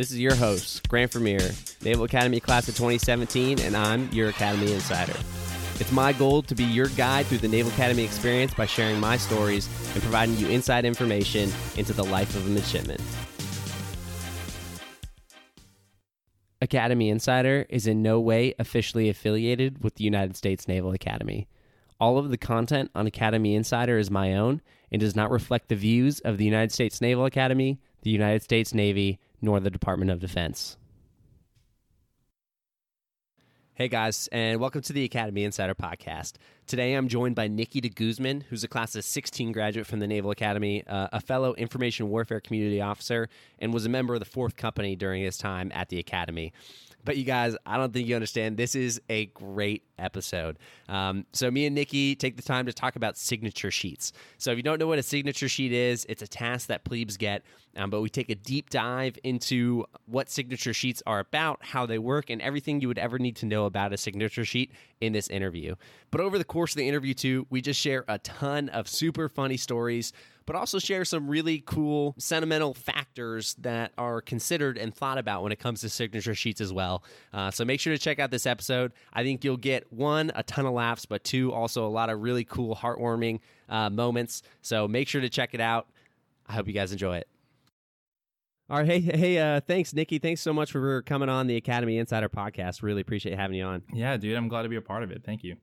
This is your host, Grant Vermeer, Naval Academy Class of 2017, and I'm your Academy Insider. It's my goal to be your guide through the Naval Academy experience by sharing my stories and providing you inside information into the life of a midshipman. Academy Insider is in no way officially affiliated with the United States Naval Academy. All of the content on Academy Insider is my own and does not reflect the views of the United States Naval Academy, the United States Navy, nor the Department of Defense. Hey guys, and welcome to the Academy Insider podcast. Today I'm joined by Nicki DeGuzman, who's a class of 16 graduate from the Naval Academy, uh, a fellow information warfare community officer, and was a member of the 4th Company during his time at the Academy. But you guys, I don't think you understand. This is a great episode. Um, so, me and Nicki take the time to talk about signature sheets. So, if you don't know what a signature sheet is, it's a task that plebes get, um, but we take a deep dive into what signature sheets are about, how they work, and everything you would ever need to know about a signature sheet in this interview. But over the course of the interview, too, we just share a ton of super funny stories but also share some really cool sentimental factors that are considered and thought about when it comes to signature sheets as well. Uh, so make sure to check out this episode. I think you'll get one, a ton of laughs, but two, also a lot of really cool, heartwarming uh, moments. So make sure to check it out. I hope you guys enjoy it. All right, hey, hey, uh, thanks, Nicki. Thanks so much for coming on the Academy Insider podcast. Really appreciate having you on. Yeah, dude, I'm glad to be a part of it. Thank you.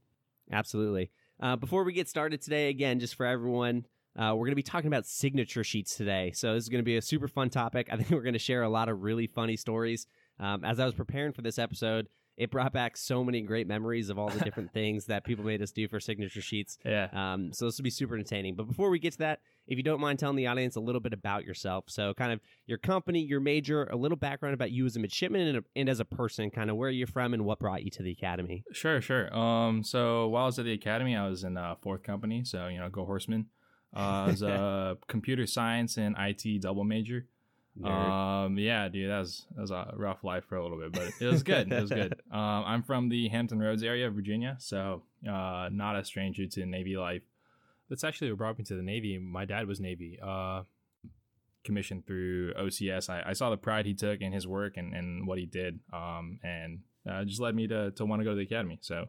Absolutely. Uh, before we get started today, again, just for everyone, uh, we're going to be talking about signature sheets today. So, this is going to be a super fun topic. I think we're going to share a lot of really funny stories. Um, as I was preparing for this episode, it brought back so many great memories of all the different things that people made us do for signature sheets. Yeah. Um, so, this will be super entertaining. But before we get to that, if you don't mind telling the audience a little bit about yourself. So, kind of your company, your major, a little background about you as a midshipman and, a, and as a person, kind of where you're from and what brought you to the academy. Sure, sure. Um, so while I was at the academy, I was in uh, fourth company. So you know, go horsemen. Uh, I was a computer science and IT double major. Nerd. Um, yeah, dude, that was that was a rough life for a little bit, but it was good. it was good. Um, I'm from the Hampton Roads area of Virginia, so uh, not a stranger to Navy life. That's actually what brought me to the Navy. My dad was Navy, uh, commissioned through OCS. I, I saw the pride he took in his work and, and what he did, um, and uh, just led me to to want to go to the academy. So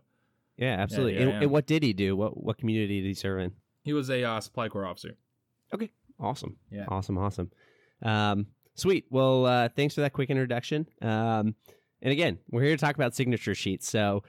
yeah, absolutely. yeah, and, yeah. and what did he do? What what community did he serve in? He was a uh, supply corps officer. Okay. Awesome. Yeah. Awesome. Awesome. Um, sweet. Well, uh, thanks for that quick introduction. Um, and again, we're here to talk about signature sheets. So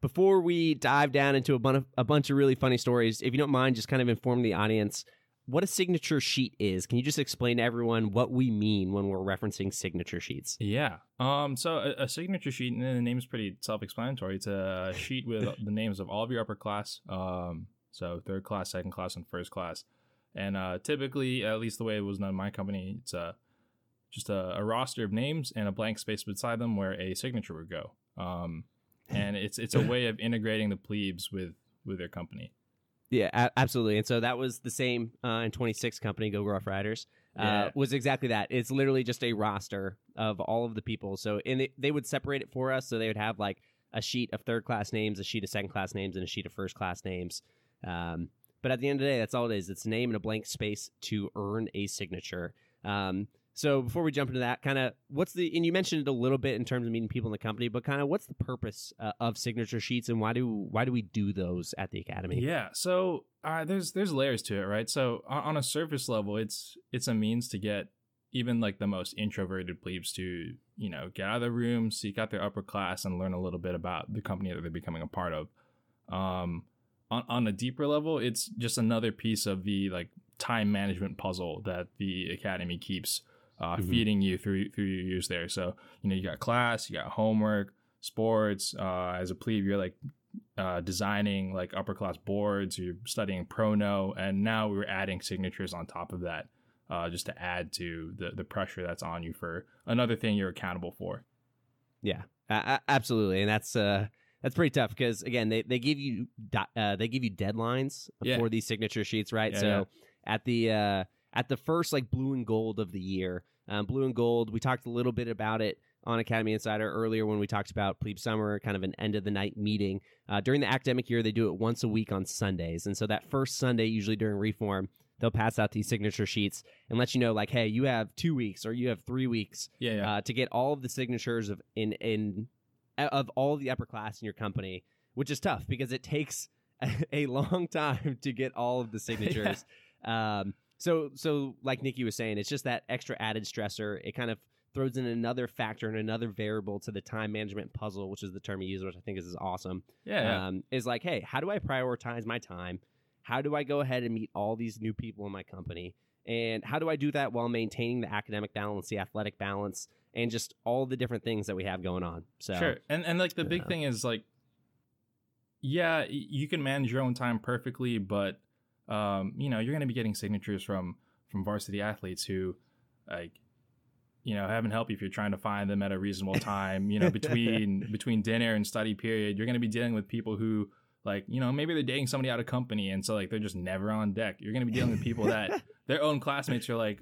before we dive down into a, bun- of, a bunch of really funny stories, if you don't mind, just kind of inform the audience what a signature sheet is. Can you just explain to everyone what we mean when we're referencing signature sheets? Yeah. Um. So a, a signature sheet, and the name is pretty self-explanatory. It's a sheet with the names of all of your upper class. Um. So third class, second class, and first class. And uh, typically, at least the way it was done in my company, it's a just a, a roster of names and a blank space beside them where a signature would go. Um. And it's it's a way of integrating the plebes with with their company. Yeah, a- absolutely. And so that was the same uh, in 26 Company, Go Rough Riders. Uh, Yeah. Was exactly that. It's literally just a roster of all of the people. So, and they would separate it for us. So they would have like a sheet of third class names, a sheet of second class names, and a sheet of first class names. Um, but at the end of the day, that's all it is. It's a name and a blank space to earn a signature. Um, so before we jump into that, kind of what's the and you mentioned it a little bit in terms of meeting people in the company, but kind of what's the purpose uh, of signature sheets and why do why do we do those at the academy? Yeah. So uh, there's there's layers to it, right? So on, a surface level, it's it's a means to get even like the most introverted plebes to you know get out of the room, seek out their upper class, and learn a little bit about the company that they're becoming a part of. Um, on on a deeper level, it's just another piece of the like time management puzzle that the academy keeps uh, Mhm. feeding you through through your years there. So you know you got class, you got homework, sports. Uh, as a plebe, you're like uh, designing like upper class boards, you're studying prono, and now we're adding signatures on top of that, uh, just to add to the the pressure that's on you for another thing you're accountable for. Yeah, absolutely, and that's uh, that's pretty tough because again, they, they give you uh, they give you deadlines Yeah. for these signature sheets, right? Yeah, so at the uh, at the first like blue and gold of the year, um, blue and gold, we talked a little bit about it on Academy Insider earlier when we talked about Plebe Summer, kind of an end of the night meeting. Uh, during the academic year, they do it once a week on Sundays, and so that first Sunday, usually during reform, they'll pass out these signature sheets and let you know like, hey, you have two weeks or you have three weeks Yeah, yeah. uh, to get all of the signatures of in in of all the upper class in your company, which is tough because it takes a, a long time to get all of the signatures. um, so so like Nicki was saying, it's just that extra added stressor. It kind of throws in another factor and another variable to the time management puzzle, which is the term he used, which I think is, is awesome. yeah, yeah. Um, is like, hey, how do I prioritize my time? How do I go ahead and meet all these new people in my company? And how do I do that while maintaining the academic balance, the athletic balance, and just all the different things that we have going on? So Sure. And and like the big Yeah. thing is like yeah, you can manage your own time perfectly, but um, you know, you're going to be getting signatures from from varsity athletes who like you know, heaven help you if you're trying to find them at a reasonable time, you know, between between dinner and study period, you're going to be dealing with people who like, you know, maybe they're dating somebody out of company and so like they're just never on deck. You're going to be dealing with people that their own classmates are like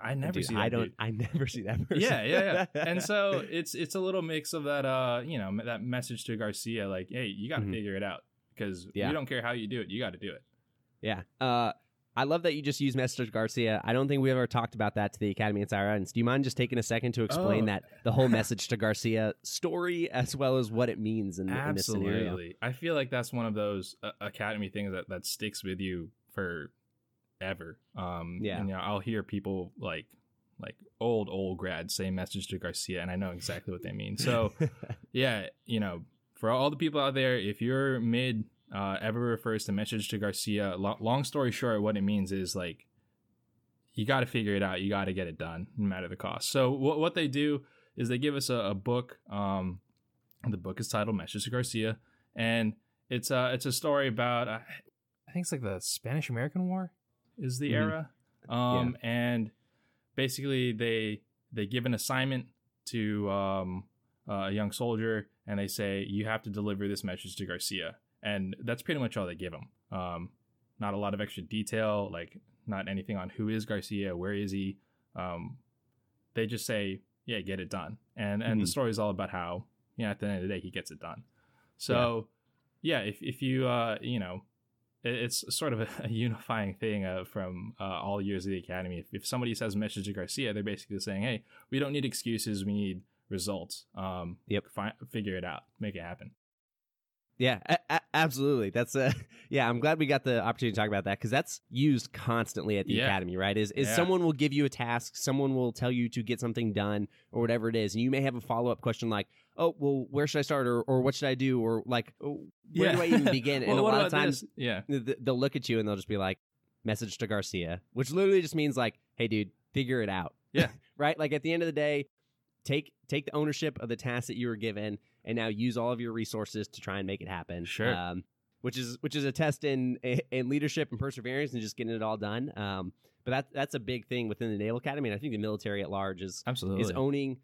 I, I never Dude, see that I don't. dude." I never see that person. yeah, yeah, yeah. And so it's it's a little mix of that, uh, you know, that message to Garcia, like, hey, you got to Mhm. figure it out because Yeah. we don't care how you do it, you got to do it. Yeah. Uh, I love that you just used Message Garcia. I don't think we ever talked about that to the Academy Insider Audience. Do you mind just taking a second to explain Oh. that the whole Message to Garcia story as well as what it means in, in this scenario? Absolutely, I feel like that's one of those uh, academy things that that sticks with you forever. Um, Yeah. and, you know, I'll hear people like like old old grads say message to Garcia, and I know exactly what they mean. So yeah, you know, for all the people out there, if you're mid uh, ever refers to message to Garcia, lo- long story short, what it means is like you got to figure it out. You got to get it done, no matter the cost. So what what they do is they give us a, a book. Um, the book is titled Message to Garcia, and it's uh it's a story about uh, I think it's like the Spanish American War is the Mhm. era. Um, and basically they they give an assignment to um, a young soldier and they say you have to deliver this message to Garcia, and that's pretty much all they give him. Um, not a lot of extra detail, like not anything on who is Garcia, where is he. Um, they just say, yeah, get it done, and and the Mhm. story is all about how you know at the end of the day he gets it done. So yeah, if if you uh you know it- it's sort of a, a unifying thing uh, from uh, all years of the academy. If, if somebody says message to Garcia, they're basically saying, "Hey, we don't need excuses. We need results. Um, Yep. fi- figure it out. Make it happen." Yeah, absolutely. That's uh, a yeah. I'm glad we got the opportunity to talk about that because that's used constantly at the Yeah. academy, right? Is is Yeah. someone will give you a task, someone will tell you to get something done or whatever it is, and you may have a follow up question like, "Oh, well, where should I start?" or or "What should I do?" or like, oh, "Where do I even begin?" And a lot of times this? yeah, they'll look at you and they'll just be like, "Message to Garcia," which literally just means like, "Hey, dude, figure it out." Yeah. right. Like at the end of the day, take take the ownership of the task that you were given and now use all of your resources to try and make it happen. Sure. Um, which is which is a test in in leadership and perseverance and just getting it all done. Um, but that that's a big thing within the Naval Academy, and I think the military at large is absolutely. is owning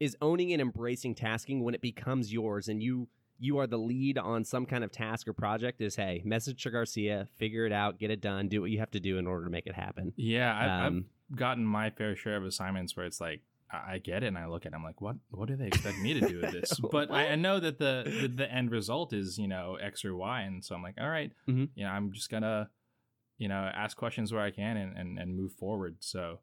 is owning and embracing tasking when it becomes yours and you you are the lead on some kind of task or project is hey message to garcia figure it out get it done do what you have to do in order to make it happen yeah, I, Um, I've gotten my fair share of assignments where it's like I get it, and I look at, it, I'm like, what? What do they expect me to do with this? But I, I know that the, the the end result is you know X or Y, and so I'm like, all right, Mhm. you know, I'm just gonna, you know, ask questions where I can and and, and move forward. So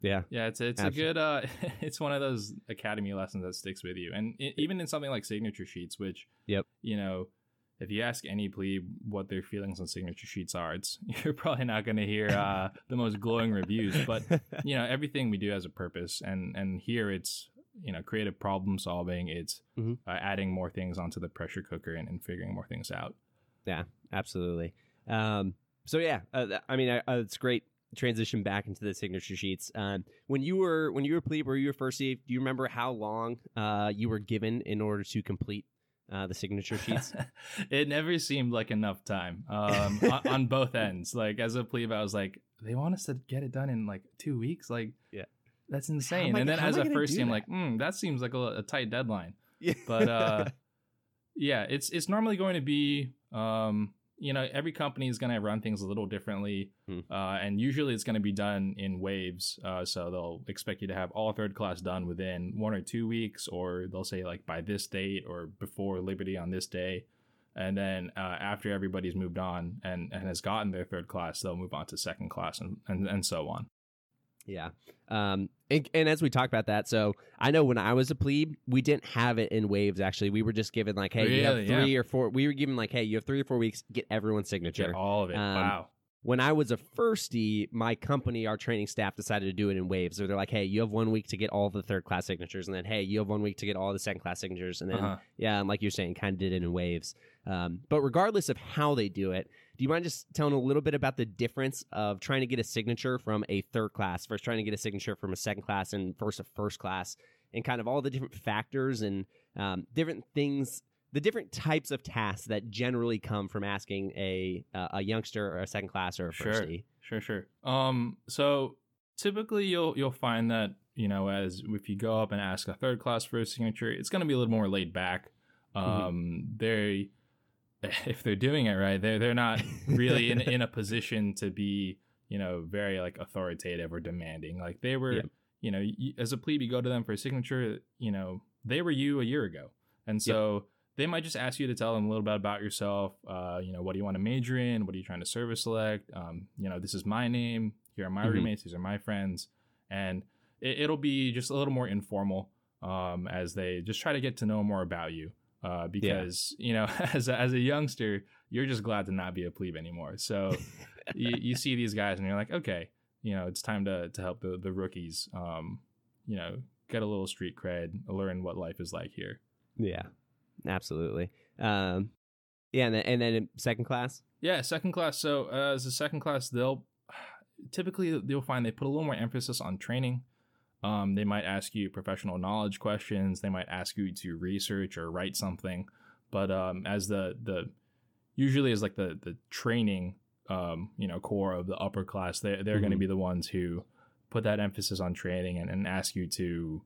yeah yeah, it's it's Absolutely. a good uh, it's one of those academy lessons that sticks with you, and i even in something like signature sheets, which Yep. you know. If you ask any plebe what their feelings on signature sheets are, it's you're probably not going to hear uh, the most glowing reviews. But you know everything we do has a purpose. And and here it's you know creative problem solving. It's Mhm. uh, adding more things onto the pressure cooker and, and figuring more things out. Yeah, absolutely. Um, so yeah uh, i mean uh, uh, it's great transition back into the signature sheets. Um, when you were when you were plebe or you were firstie, do you remember how long uh, you were given in order to complete uh, the signature sheets? It never seemed like enough time um, on, on both ends. Like as a plebe i was like they want us to get it done in like two weeks? Like Yeah. that's insane. I- and then as a first team that? like mm, that seems like a, a tight deadline. Yeah. But uh yeah it's it's normally going to be um you know every company is going to run things a little differently Hmm. uh, and usually it's going to be done in waves uh, so they'll expect you to have all third class done within one or two weeks or they'll say like by this date or before liberty on this day and then uh, after everybody's moved on and, and has gotten their third class, they'll move on to second class and, and, and so on. Yeah. Um, and, and, as we talk about that, so I know when I was a plebe, we didn't have it in waves. Actually, we were just given like, hey, really? you have three yeah. or four. We were given like, hey, you have three or four weeks. Get everyone's signature. Get all of it. Um, wow when I was a firstie, my company, our training staff decided to do it in waves. So they're like, hey, you have one week to get all the third class signatures. And then, hey, you have one week to get all the second class signatures. And then, uh-huh. yeah, and like you're saying, kind of did it in waves. Um, but regardless of how they do it, do you mind just telling a little bit about the difference of trying to get a signature from a third class versus trying to get a signature from a second class and versus a first class and kind of all the different factors and um, different things the different types of tasks that generally come from asking a uh, a youngster or a second class or a firstie. Sure, sure, sure. Um, so typically you'll you'll find that you know as if you go up and ask a third class for a signature, it's going to be a little more laid back. Mm-hmm. Um, mm-hmm. they if they're doing it right, they're they're not really in in a position to be you know very like authoritative or demanding. Like they were, you know, as a plebe, you go to them for a signature. You know, they were you a year ago, and so. Yep they might just ask you to tell them a little bit about yourself. Uh, you know, what do you want to major in? What are you trying to service select? Um, you know, this is my name. Here are my mm-hmm. roommates. These are my friends. And it, will be just a little more informal um, as they just try to get to know more about you. Uh, because yeah. you know, as a, as a youngster, you're just glad to not be a plebe anymore. So you, you, see these guys and you're like, okay, you know, it's time to to help the the rookies. Um, you know, get a little street cred, learn what life is like here. Yeah, absolutely. Um, yeah, and then, and then second class. Yeah, second class. So uh, as a second class, they'll typically you'll find they put a little more emphasis on training. Um, they might ask you professional knowledge questions. They might ask you to research or write something. But um, as the the usually as like the the training um, you know core of the upper class, they they're mm-hmm. going to be the ones who put that emphasis on training and, and ask you to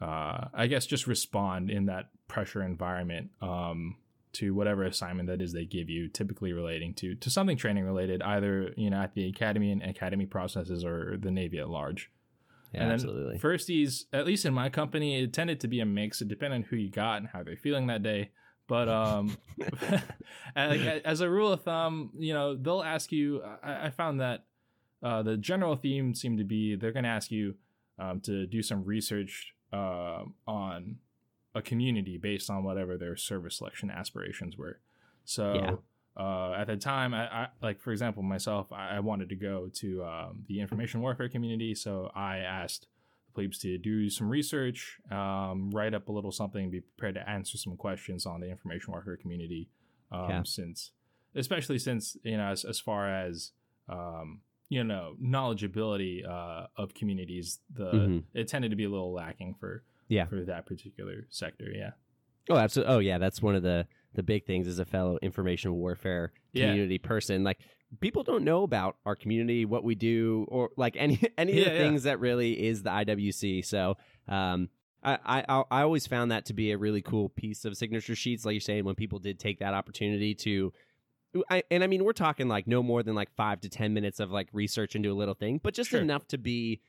uh, I guess just respond in that pressure environment um, to whatever assignment that is they give you, typically relating to to something training related, either you know at the academy and academy processes or the Navy at large. Yeah, and absolutely. Firsties, at least in my company, it tended to be a mix. It depended on who you got and how they're feeling that day. But um, as a rule of thumb, you know, they'll ask you. I, I found that uh, the general theme seemed to be they're going to ask you um, to do some research uh, on a community based on whatever their service selection aspirations were. So yeah. Uh, at the time, I, I, like for example myself, I, I wanted to go to um, the information warfare community, so I asked the plebes to do some research, um, write up a little something, be prepared to answer some questions on the information warfare community. Um, yeah. Since, especially since you know, as, as far as um, you know knowledgeability uh, of communities the mm-hmm. it tended to be a little lacking for yeah for that particular sector yeah oh absolutely oh yeah that's one of the the big things as a fellow information warfare community yeah. person like people don't know about our community what we do or like any any yeah, of the yeah. things that really is the iwc so um I, I I always found that to be a really cool piece of signature sheets, like you're saying, when people did take that opportunity to I, and I mean, we're talking like no more than like five to 10 minutes of like research into a little thing, but just sure. enough to be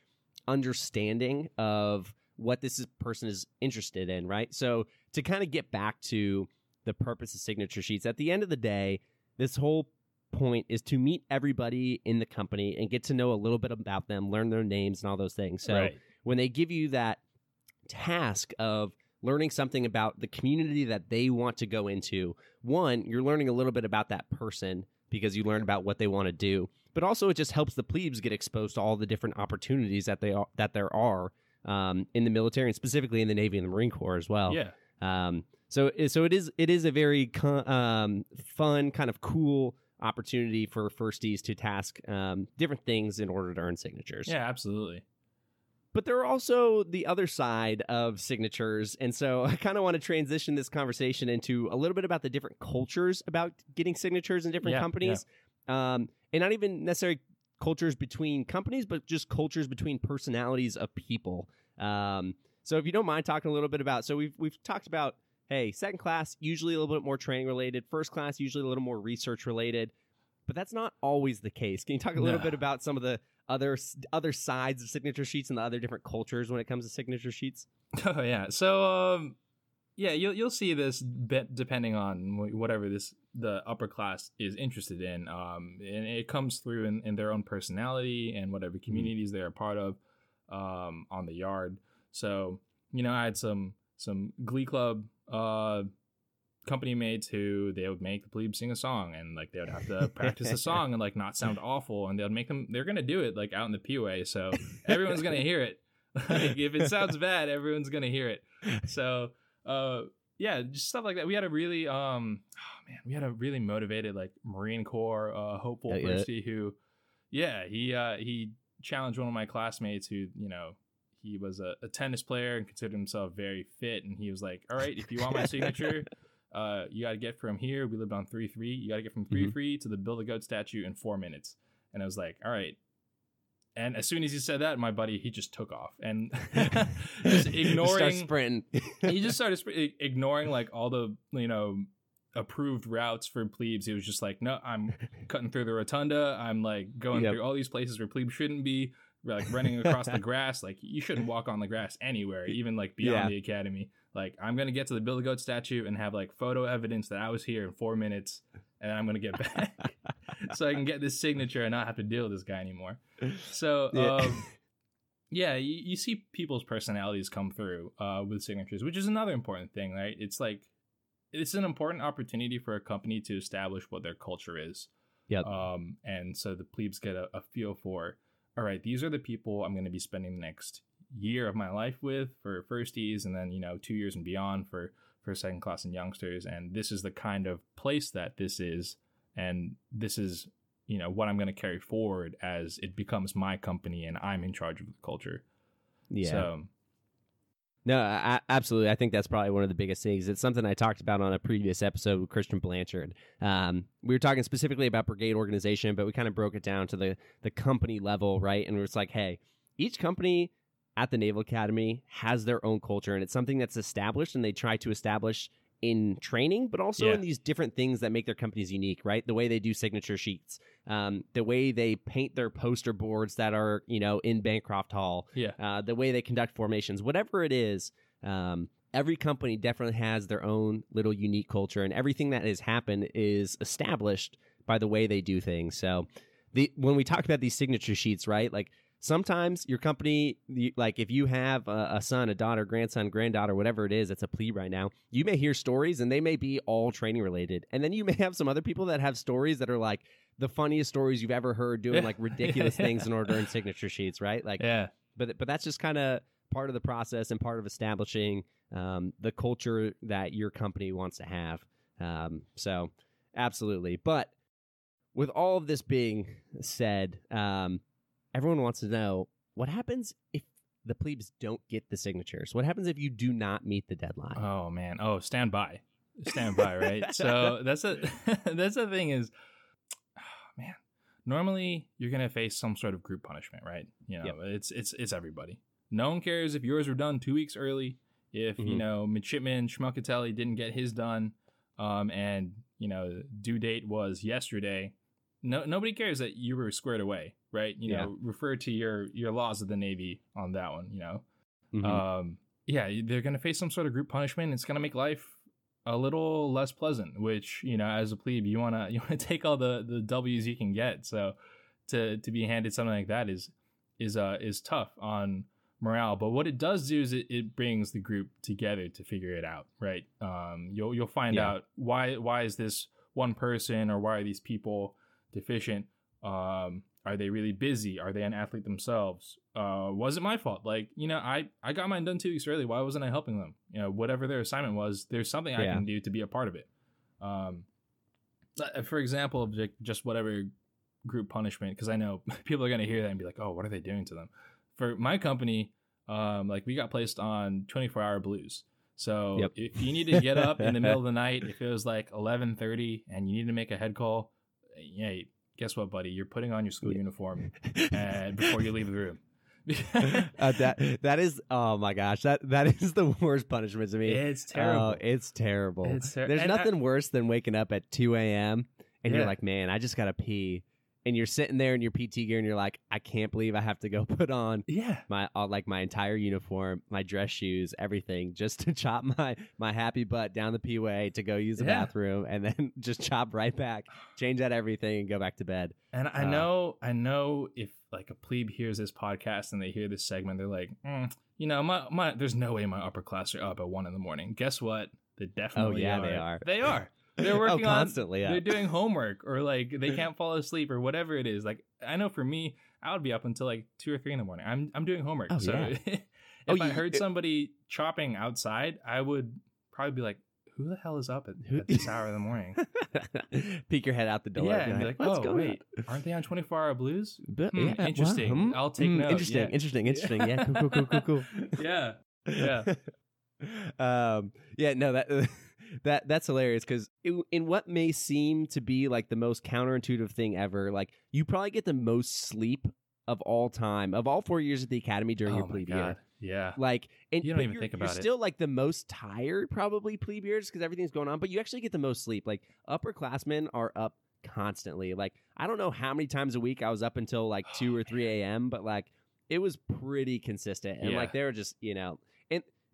understanding of what this is, person is interested in, right? So to kind of get back to the purpose of signature sheets, at the end of the day, this whole point is to meet everybody in the company and get to know a little bit about them, learn their names and all those things. So right. when they give you that task of learning something about the community that they want to go into. One, you're learning a little bit about that person because you learn about what they want to do, but also it just helps the plebes get exposed to all the different opportunities that they are, that there are um, in the military and specifically in the Navy and the Marine Corps as well. Yeah. Um, so so it is it is a very um, fun kind of cool opportunity for firsties to task um, different things in order to earn signatures. Yeah, absolutely but there are also the other side of signatures. And so I kind of want to transition this conversation into a little bit about the different cultures about getting signatures in different yeah, companies. Yeah. Um, and not even necessarily cultures between companies, but just cultures between personalities of people. Um, so if you don't mind talking a little bit about, so we've, we've talked about, hey, second class, usually a little bit more training related, first class, usually a little more research related, but that's not always the case. Can you talk a little no. bit about some of the other other sides of signature sheets and the other different cultures when it comes to signature sheets? Oh yeah. So um yeah, you'll you'll see this depending on whatever this the upper class is interested in. Um, and it comes through in, in their own personality and whatever communities they're a part of, um, on the yard. So you know, I had some some Glee Club uh company mates who they would make the plebe sing a song and like they would have to practice the song and like not sound awful and they would make them they're gonna do it like out in the P way so everyone's gonna hear it. Like if it sounds bad everyone's gonna hear it. So uh yeah just stuff like that. We had a really um oh man we had a really motivated like Marine Corps uh hopeful yeah. Who yeah he uh he challenged one of my classmates who you know he was a, a tennis player and considered himself very fit and he was like all right if you want my signature uh, you got to get from here. We lived on three three. You got to get from 3 Mhm. three to the Bill the Goat statue in four minutes. And I was like, all right. And as soon as he said that, my buddy he just took off and just ignoring. Start sprinting. he just started sp- ignoring like all the you know approved routes for plebes. He was just like, no, I'm cutting through the rotunda. I'm like going Yep. through all these places where plebes shouldn't be. Like running across the grass, like you shouldn't walk on the grass anywhere, even like beyond Yeah. the academy. Like I'm gonna get to the Bill the Goat statue and have like photo evidence that I was here in four minutes, and I'm gonna get back so I can get this signature and not have to deal with this guy anymore. So Yeah. um, yeah, you, you see people's personalities come through uh, with signatures, which is another important thing, right? It's like it's an important opportunity for a company to establish what their culture is. Yep. Um, and so the plebes get a, a feel for, all right, these are the people I'm going to be spending the next year of my life with for firsties, and then you know two years and beyond for for second class and youngsters. And this is the kind of place that this is, and this is you know what I'm going to carry forward as it becomes my company and I'm in charge of the culture. Yeah. So No, I, absolutely. I think that's probably one of the biggest things. It's something I talked about on a previous episode with Christian Blanchard. Um, we were talking specifically about brigade organization, but we kind of broke it down to the the company level, right? And it's like, hey, each company at the Naval Academy has their own culture, and it's something that's established, and they try to establish in training, but also Yeah. in these different things that make their companies unique, right? The way they do signature sheets, um, the way they paint their poster boards that are, you know, in Bancroft Hall, yeah, uh, the way they conduct formations, whatever it is, um, every company definitely has their own little unique culture, and everything that has happened is established by the way they do things. So, the when we talk about these signature sheets, right? Like sometimes your company, you- like if you have a, son, a daughter, grandson, granddaughter, whatever it is, that's a plebe right now. You may hear stories, and they may be all training related, and then you may have some other people that have stories that are like the funniest stories you've ever heard doing like ridiculous things in order to earn signature sheets, right? Like yeah, but but that's just kind of part of the process and part of establishing um, the culture that your company wants to have. Um, so absolutely. But with all of this being said, um, everyone wants to know what happens if the plebes don't get the signatures. What happens if you do not meet the deadline? Oh man. Oh, stand by. Stand by, right? so that's a that's the thing is man. Normally you're gonna face some sort of group punishment, right? You know, Yep. it's it's it's everybody. No one cares if yours were done two weeks early, if you Mhm. know, midshipman Schmuckatelli didn't get his done, um, and you know, due date was yesterday. No nobody cares that you were squared away, right? You Yeah. know, refer to your your laws of the Navy on that one, you know. Mhm. um, yeah, they're going to face some sort of group punishment. It's going to make life a little less pleasant. Which you know, as a plebe, you wanna you wanna take all the the W's you can get. So to to be handed something like that is is uh is tough on morale. But what it does do is it, it brings the group together to figure it out. Right? Um, you'll you'll find Yeah. out why why is this one person or why are these people deficient? Um, are they really busy? Are they an athlete themselves? Uh, was it my fault? Like, you know, I, I got mine done two weeks early. Why wasn't I helping them? You know, whatever their assignment was, there's something I Yeah. can do to be a part of it. Um, uh, for example, just whatever group punishment, because I know people are going to hear that and be like, oh, what are they doing to them? For my company, um, like we got placed on 24 hour blues. So Yep. if you need to get up in the middle of the night, if it was like 11:30 and you need to make a head call, yeah, guess what, buddy? You're putting on your school uniform and before you leave the room. uh, that that is oh my gosh that that is the worst punishment to me. it's terrible. Oh, it's terrible. It's ter- There's and I- nothing worse than waking up at 2 a.m. and Yeah. you're like, man, I just gotta pee. And you're sitting there in your PT gear and you're like, I can't believe I have to go put on Yeah. my all, like my entire uniform, my dress shoes, everything, just to chop my my happy butt down the P way to go use the Yeah. bathroom, and then just chop right back, change out everything, and go back to bed. And I Uh, know, I know, if like a plebe hears this podcast and they hear this segment, they're like, "Mm, you know, my my, there's no way my upper class are up at one in the morning. Guess what? They definitely. Oh, yeah, are. they are. They are. They're oh, working on. constantly. Yeah. They're doing homework or like they can't fall asleep or whatever it is. Like I know for me, I would be up until like two or three in the morning. I'm I'm doing homework. Oh, so yeah. if Oh, I you- heard it- somebody chopping outside, I would probably be like, "Who the hell is up at, at this hour in the morning?" Peek your head out the door. yeah, and be like, "What's "Oh going wait, aren't they on 24 Hour Blues?" But, Hmm, yeah, interesting. well, hmm, I'll take hmm, note, Interesting, yeah. interesting, interesting. Yeah, cool, cool, cool, cool, cool. Yeah, yeah. um, yeah, no, that that that's hilarious because in what may seem to be like the most counterintuitive thing ever, like you probably get the most sleep of all time of all four years at the academy during your oh my plebe year. Yeah. Like, and You don't even you're, think you're it. Still, like the most tired, probably plebe years because everything's going on. But you actually get the most sleep. Like upperclassmen are up constantly. Like I don't know how many times a week I was up until like two oh, or three a.m. But like it was pretty consistent, and Yeah. like they were just you know,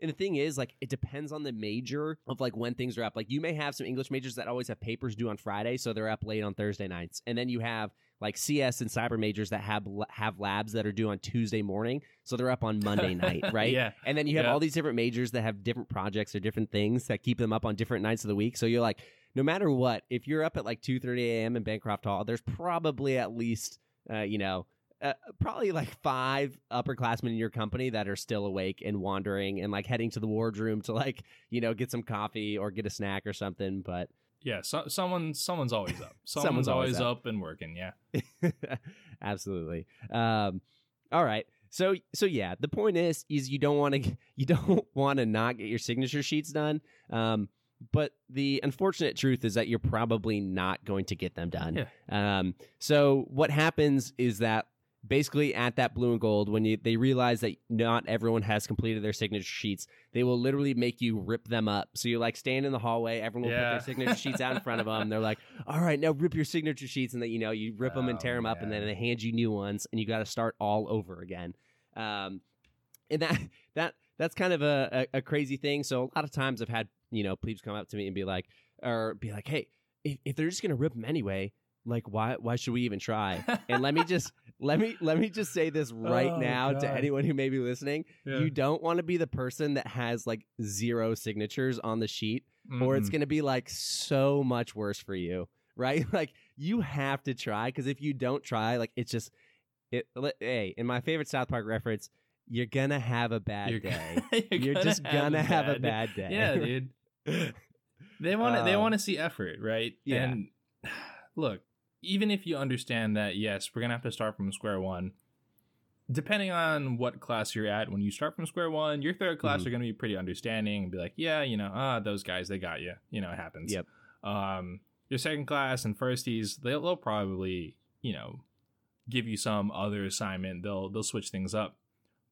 and the thing is like it depends on the major of like when things are up. Like you may have some English majors that always have papers due on Friday, so they're up late on Thursday nights, and then you have like CS and cyber majors that have have labs that are due on Tuesday morning, so they're up on Monday night, right? Yeah. And then you have Yeah. all these different majors that have different projects or different things that keep them up on different nights of the week. So you're like, no matter what, if you're up at like two thirty a.m. in Bancroft Hall, there's probably at least, uh, you know, uh, probably like five upperclassmen in your company that are still awake and wandering and like heading to the wardroom to like, you know, get some coffee or get a snack or something. But Yeah, so, someone someone's always up. Someone's, Someone's always always up. up. and working. Yeah. absolutely um all right so so yeah the point is is you don't want to you don't want to not get your signature sheets done um but the unfortunate truth is that you're probably not going to get them done um so what happens is that basically at that blue and gold when you they realize that not everyone has completed their signature sheets they will literally make you rip them up. So you're like standing in the hallway everyone will Yeah. put their signature sheets out in front of them they're like all right now rip your signature sheets and then you know you rip them and Oh, tear them up and then they hand you new ones and you got to start all over again. Um and that that that's kind of a, a, a crazy thing. So a lot of times i've had you know plebes come up to me and be like or be like hey if, if they're just gonna rip them anyway like why why should we even try and let me just let me let me just say this right Oh, now to anyone who may be listening Yeah. you don't want to be the person that has like zero signatures on the sheet or it's going to be like so much worse for you right like you have to try because if you don't try like it's just it hey in my favorite south park reference you're gonna have a bad You're, day you're, you're just gonna have a bad day Yeah, dude. They want to. they Um, want to see effort, right? yeah. And look, even if you understand that, yes, we're gonna have to start from square one. Depending on what class you're at, when you start from square one, your third class Mhm. are gonna be pretty understanding and be like, yeah, you know, ah, those guys, they got you. You know, it happens. Yep. Um, your second class and firsties, they'll, they'll probably, you know, give you some other assignment. They'll they'll switch things up,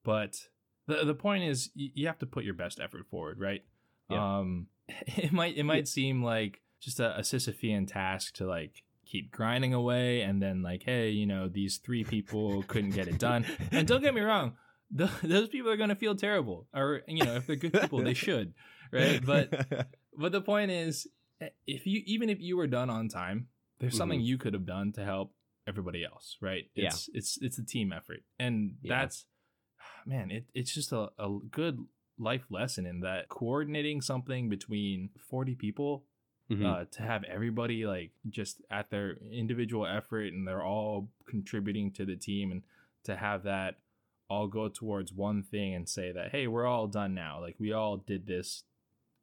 but the the point is, y- you have to put your best effort forward, right? Yeah. Um, it might it might seem like just a, a Sisyphean task to like keep grinding away, and then like, hey, you know, these three people couldn't get it done. And don't get me wrong, th- those people are gonna feel terrible, or you know, if they're good people, they should, right? But but the point is, eh, if you even if you were done on time, there's something you could have done to help everybody else, right? Mm-hmm. Yeah. It's it's it's a team effort, and Yeah. that's man, it, it's just a, a good life lesson in that coordinating something between 40 people Mhm. uh, to have everybody like just at their individual effort and they're all contributing to the team and to have that all go towards one thing and say that hey we're all done now like we all did this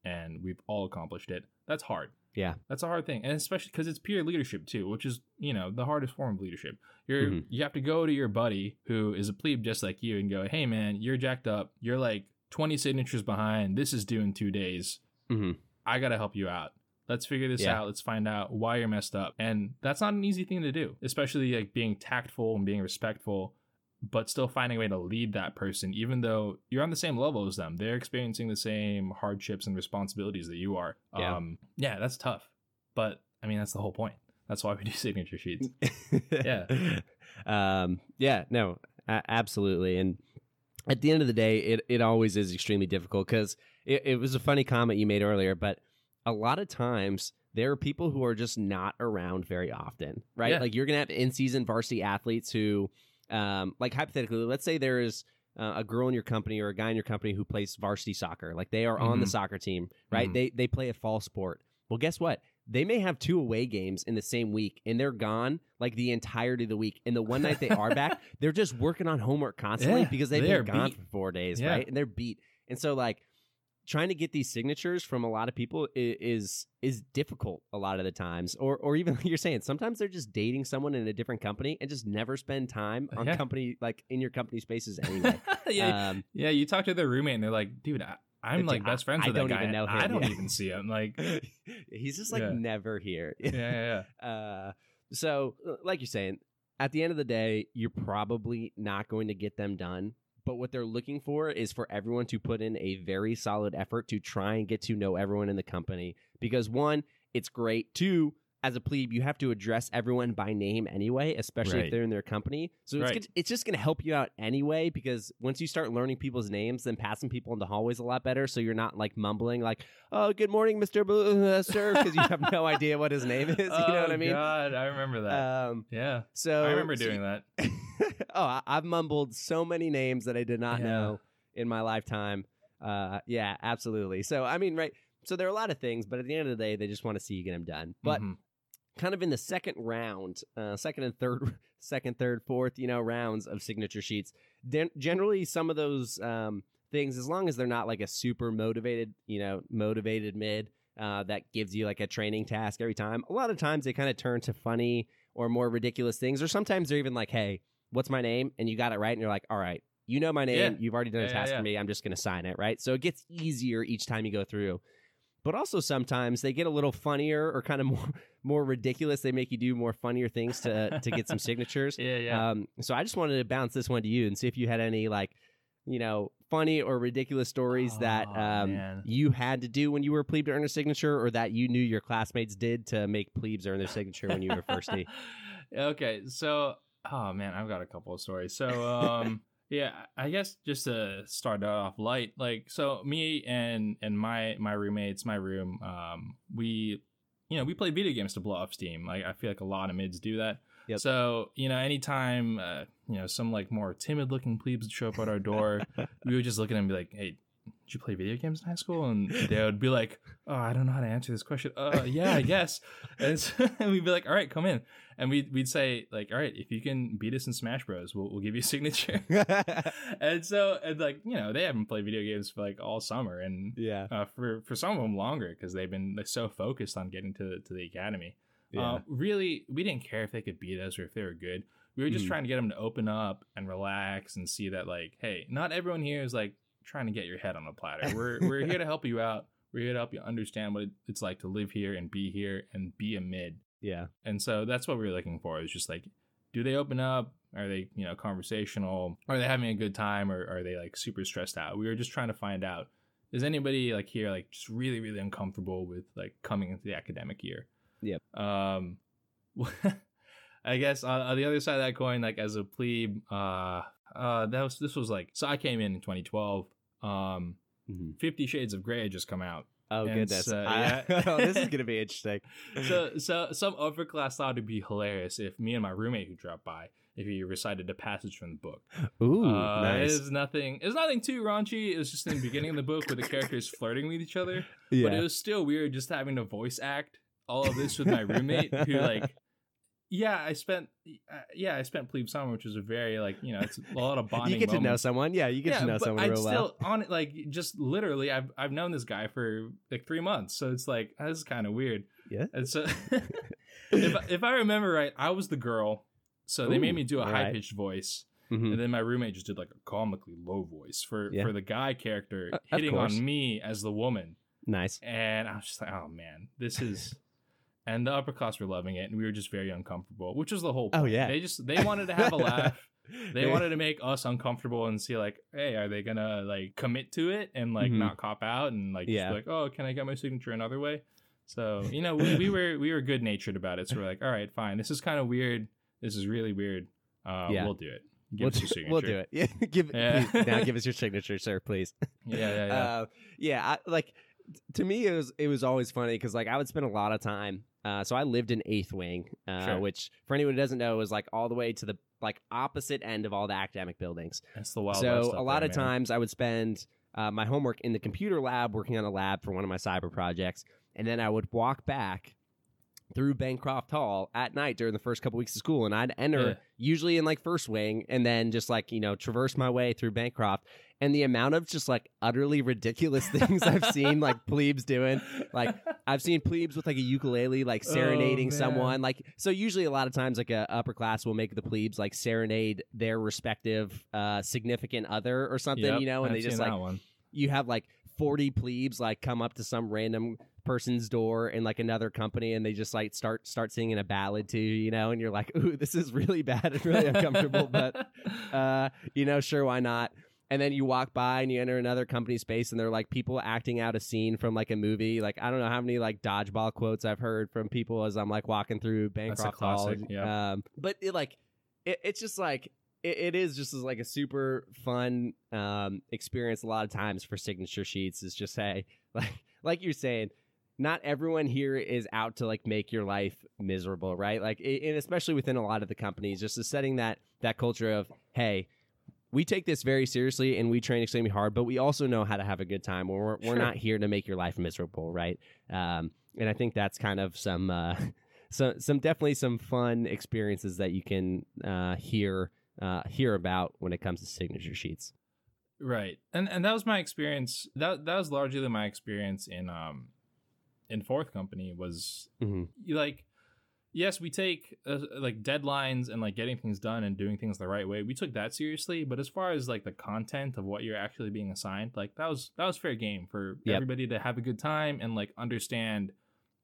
and we've all accomplished it that's hard Yeah. that's a hard thing and especially because it's peer leadership too which is you know the hardest form of leadership you're Mhm. you have to go to your buddy who is a plebe just like you and go hey man you're jacked up you're like 20 signatures behind this is due in two days Mhm. I gotta help you out. Let's figure this Yeah. out. Let's find out why you're messed up. And that's not an easy thing to do, especially like being tactful and being respectful, but still finding a way to lead that person, even though you're on the same level as them. They're experiencing the same hardships and responsibilities that you are. Yeah. Um, yeah, that's tough. But I mean, that's the whole point. That's why we do signature sheets. Yeah. Um, yeah, no, a- absolutely. And at the end of the day, it, it always is extremely difficult because it, it was a funny comment you made earlier, but a lot of times there are people who are just not around very often, right? Yeah. Like you're going to have in season varsity athletes who, um, like hypothetically, let's say there is uh, a girl in your company or a guy in your company who plays varsity soccer. Like they are on the Mhm. soccer team, right? Mhm. They they play a fall sport. Well, guess what? They may have two away games in the same week, and they're gone like the entirety of the week. And the one night they are back, they're just working on homework constantly Yeah, because they've they been gone beat. for four days, Yeah. right? And they're beat. And so, like, trying to get these signatures from a lot of people is is difficult a lot of the times or or even like you're saying sometimes they're just dating someone in a different company and just never spend time on Yeah. company like in your company spaces anyway yeah, um yeah. You talk to their roommate, and they're like, "Dude, I, I'm Dude, like best friends I with that don't guy. even know him, I don't yeah. even see him." Like, he's just like Yeah. never here yeah, yeah. uh so like you're saying at the end of the day you're probably not going to get them done but what they're looking for is for everyone to put in a very solid effort to try and get to know everyone in the company. Because one it's great. Two as a plebe you have to address everyone by name anyway especially if they're in their company. So it's, Right. good- it's just going to help you out anyway because once you start learning people's names then passing people in the hallways a lot better. So you're not like mumbling like oh good morning mr Blue, sir because you have no idea what his name is you know what i Oh, mean? God, I remember that. um, yeah, so I remember so- doing that. oh, I- I've mumbled so many names that I did not Yeah. know in my lifetime. Uh, yeah, absolutely. So I mean, right. So there are a lot of things, but at the end of the day, they just want to see you get them done. But Mhm. kind of in the second round, uh, second and third, second, third, fourth, you know, rounds of signature sheets, then generally some of those um, things, as long as they're not like a super motivated, you know, motivated mid uh, that gives you like a training task every time. A lot of times they kind of turn to funny or more ridiculous things, or sometimes they're even like, "Hey, what's my name?" and you got it right, and you're like, "All right." You know my name. Yeah. You've already done a Yeah, task yeah. for me. I'm just going to sign it, right? So it gets easier each time you go through but also sometimes they get a little funnier or kind of more more ridiculous. They make you do more funnier things to to get some signatures. Yeah, yeah. Um, so I just wanted to bounce this one to you and see if you had any like, you know, funny or ridiculous stories that Oh, um, you had to do when you were a plebe to earn a signature, or that you knew your classmates did to make plebes earn their signature when you were firstie. okay, so oh man, I've got a couple of stories. So um yeah, I guess just to start off light, like so me and and my my roommates, my room, um, we you know, we play video games to blow off steam. Like I feel like a lot of mids do that. Yep. So, you know, anytime uh, you know, some like more timid looking plebes would show up at our door, we would just look at them and be like, Hey, did you play video games in high school? And they would be like, Oh, I don't know how to answer this question. Uh yeah, I guess. And, so, and we'd be like, All right, come in. And we'd we'd say, like, all right, if you can beat us in Smash Bros, we'll we'll give you a signature. and so and like, you know, they haven't played video games for like all summer and yeah, uh, for for some of them longer because they've been like, so focused on getting to to the academy. yeah, Uh, really, we didn't care if they could beat us or if they were good. We were just Mhm. trying to get them to open up and relax and see that, like, hey, not everyone here is like trying to get your head on a platter. We're we're here to help you out. We're here to help you understand what it's like to live here and be here and be a mid. Yeah, And so that's what we were looking for. It's just like, do they open up? Are they, you know, conversational? Are they having a good time or are they like super stressed out? We were just trying to find out. Is anybody like here like just really, really uncomfortable with like coming into the academic year? Yep. Um I guess on, on the other side of that coin, like as a plebe, uh uh that was this was like so I came in in 2012. Um Mhm. Fifty Shades of Grey had just come out. Oh And, goodness, I- yeah. oh, this is gonna be interesting. so so some upper class thought it'd be hilarious if me and my roommate who dropped by if he recited a passage from the book. Ooh, uh, nice. It's nothing. It's nothing too raunchy. It was just in the beginning of the book where the characters flirting with each other. yeah. But it was still weird just having to voice act all of this with my roommate who like. Yeah, I spent. Uh, yeah, I spent plebe summer, which was a very like you know it's a lot of bonding. you get to know someone. Yeah, you get to know someone I'd real still well. on it like just literally I've I've known this guy for like three months, so it's like this is kind of weird. Yeah. And so if I- if I remember right, I was the girl, so they made me do a high pitched voice, Mhm. and then my roommate just did like a comically low voice for Yeah. for the guy character Uh, hitting on me as the woman, Nice. and I was just like, oh man, this is. And the upper class were loving it, and we were just very uncomfortable, which was the whole. Oh, yeah. they just they wanted to have a laugh they wanted to make us uncomfortable and see like hey are they gonna like commit to it and like Mhm. not cop out and like just Yeah. like oh can i get my signature another way So you know, we, we were we were good natured about it. So we're like, all right, fine. This is kind of weird. This is really weird. Uh, Yeah. We'll do it. Give we'll, us your do, signature. we'll do it. Yeah, give Yeah. please, now. Give us your signature, sir, please. Yeah, yeah, yeah. Uh, yeah, I, like to me, it was it was always funny because like I would spend a lot of time. Uh, so I lived in Eighth Wing, uh, Sure. which for anyone who doesn't know is like all the way to the like opposite end of all the academic buildings. That's the wild. so a lot there, of man. times I would spend uh, my homework in the computer lab working on a lab for one of my cyber projects, and then I would walk back through Bancroft Hall at night during the first couple weeks of school, and I'd enter Yeah. usually in like first wing, and then just like you know traverse my way through Bancroft, and the amount of just like utterly ridiculous things I've seen like plebes doing, like I've seen plebes with like a ukulele, like serenading Oh, someone. Like so, usually a lot of times, like a upper class will make the plebes like serenade their respective uh, significant other or something, Yep, you know, and I've they just like you have like forty plebes like come up to some random person's door in like another company and they just like start start singing a ballad to you, you know, and you're like, ooh, this is really bad and really uncomfortable, but uh, you know, sure, why not? And then you walk by and you enter another company space and they're like people acting out a scene from like a movie. Like I don't know how many like dodgeball quotes I've heard from people as I'm like walking through Bancroft Hall. yeah. Um, but it like it, it's just like it, it is just like a super fun um, experience. A lot of times for signature sheets is just hey, like like you're saying, not everyone here is out to like make your life miserable, right? Like, and especially within a lot of the companies, just the setting that that culture of hey, we take this very seriously and we train extremely hard, but we also know how to have a good time. We're we're Sure. not here to make your life miserable, right? Um, and I think that's kind of some uh, so some definitely some fun experiences that you can uh, hear uh, hear about when it comes to signature sheets. Right. And and that was my experience. That that was largely my experience in um in fourth company was Mm-hmm. like yes, we take uh, like deadlines and like getting things done and doing things the right way. We took that seriously, but as far as like the content of what you're actually being assigned, like that was that was fair game for Yep. everybody to have a good time and like understand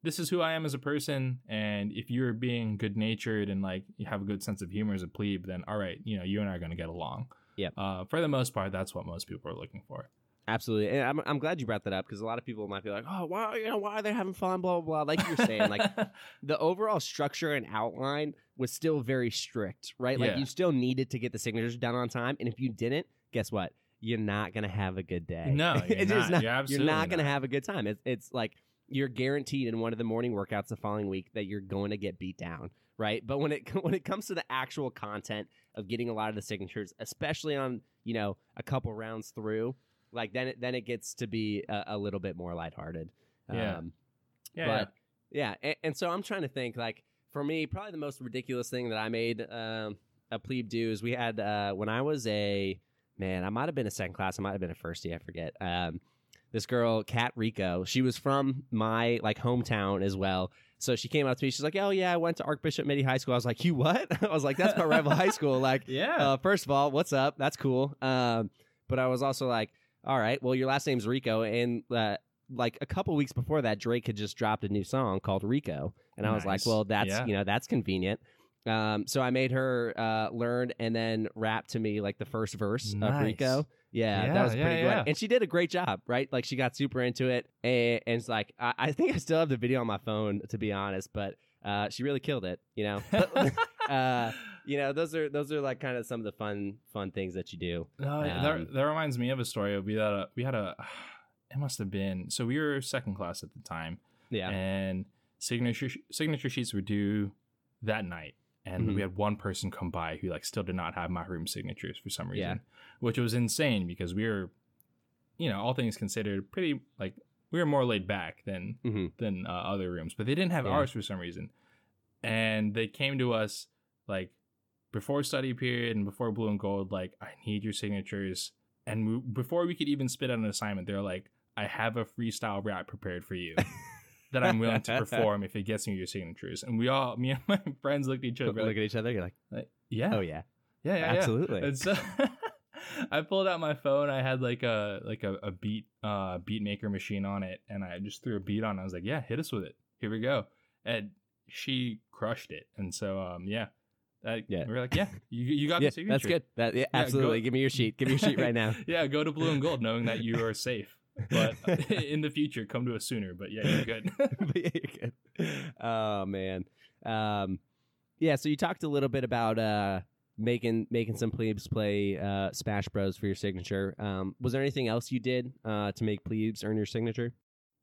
this is who I am as a person and if you're being good natured and like you have a good sense of humor as a plebe, then all right, you know, you and I are going to get along. Yeah. Uh, for the most part, that's what most people are looking for. Absolutely, and I'm, I'm glad you brought that up because a lot of people might be like, "Oh, why you know why are they having fun?" Blah blah blah. Like you're saying, like the overall structure and outline was still very strict, right? Like Yeah. you still needed to get the signatures done on time, and if you didn't, guess what? You're not gonna have a good day. No, you're It's just not. You're absolutely not gonna not. have a good time. It's it's like you're guaranteed in one of the morning workouts the following week that you're going to get beat down, right? But when it when it comes to the actual content of getting a lot of the signatures, especially on you know a couple rounds through, like then it then it gets to be a, a little bit more lighthearted. Yeah. Um, yeah, but yeah, and, and so I'm trying to think like for me, probably the most ridiculous thing that I made um, a plebe do is we had uh, when I was a man, I might have been a second class, I might have been a first, I forget. Um, this girl, Kat Rico, she was from my like hometown as well. So she came up to me. She's like, "Oh yeah, I went to Archbishop Mitty High School." I was like, "You what?" I was like, "That's my rival high school." Like, yeah. uh, first of all, what's up? That's cool. Um, but I was also like, all right, well, your last name's Rico, and uh, like a couple weeks before that, Drake had just dropped a new song called Rico, and I was like, well, that's Yeah. you know that's convenient. Um, so I made her uh, learn and then rap to me like the first verse of Rico. Yeah, Yeah, that was yeah, pretty good, and she did a great job. Right, like she got super into it, and, and it's like I, I think I still have the video on my phone to be honest, but uh, she really killed it. You know, uh, you know, those are those are like kind of some of the fun fun things that you do. No, Um, that, that reminds me of a story. We had a, we had a, it must have been, so we were second class at the time, Yeah, and signature signature sheets were due that night, and Mhm. we had one person come by who like still did not have my room signatures for some reason, Yeah. which was insane because we were, you know, all things considered, pretty like we were more laid back than hmm than uh, other rooms, but they didn't have Yeah. ours for some reason. And they came to us like before study period and before blue and gold, like, I need your signatures. And we, before we could even spit out an assignment, they're like, I have a freestyle rap prepared for you that I'm willing to perform if it gets me your signatures. And we all, me and my friends looked at each other, look like, at each other. You're like, like, yeah, oh yeah, yeah, yeah, yeah. absolutely. And so I pulled out my phone. I had like a like a, a beat uh beat maker machine on it, and I just threw a beat on. it. I was like, "Yeah, hit us with it. Here we go." And she crushed it. And so, um, yeah, that, Yeah. we were like, "Yeah, you you got yeah, the signature." that's good. That yeah, Yeah, absolutely. go- Give me your sheet. Give me your sheet right now. yeah, go to blue and gold, knowing that you are safe. but in the future, come to us sooner. But yeah, you're good. you're good. Oh man. Um, yeah. So you talked a little bit about uh, making making some plebes play uh, Smash Bros for your signature. Um, was there anything else you did uh, to make plebes earn your signature?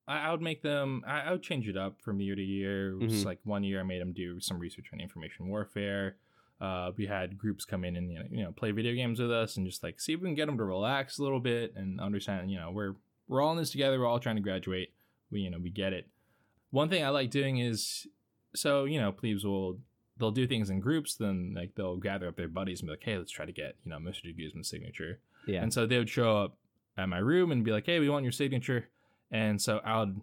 I, I would make them. I, I would change it up from year to year. It was Mhm. like one year, I made them do some research on information warfare. Uh, we had groups come in and you know, you know play video games with us and just like see if we can get them to relax a little bit and understand. You know, we're we're all in this together. We're all trying to graduate. We you know we get it. One thing I like doing is so you know plebes will they'll do things in groups. Then like they'll gather up their buddies and be like, hey, let's try to get you know Mr. Guzman's signature. Yeah. And so they would show up at my room and be like, hey, we want your signature. And so I would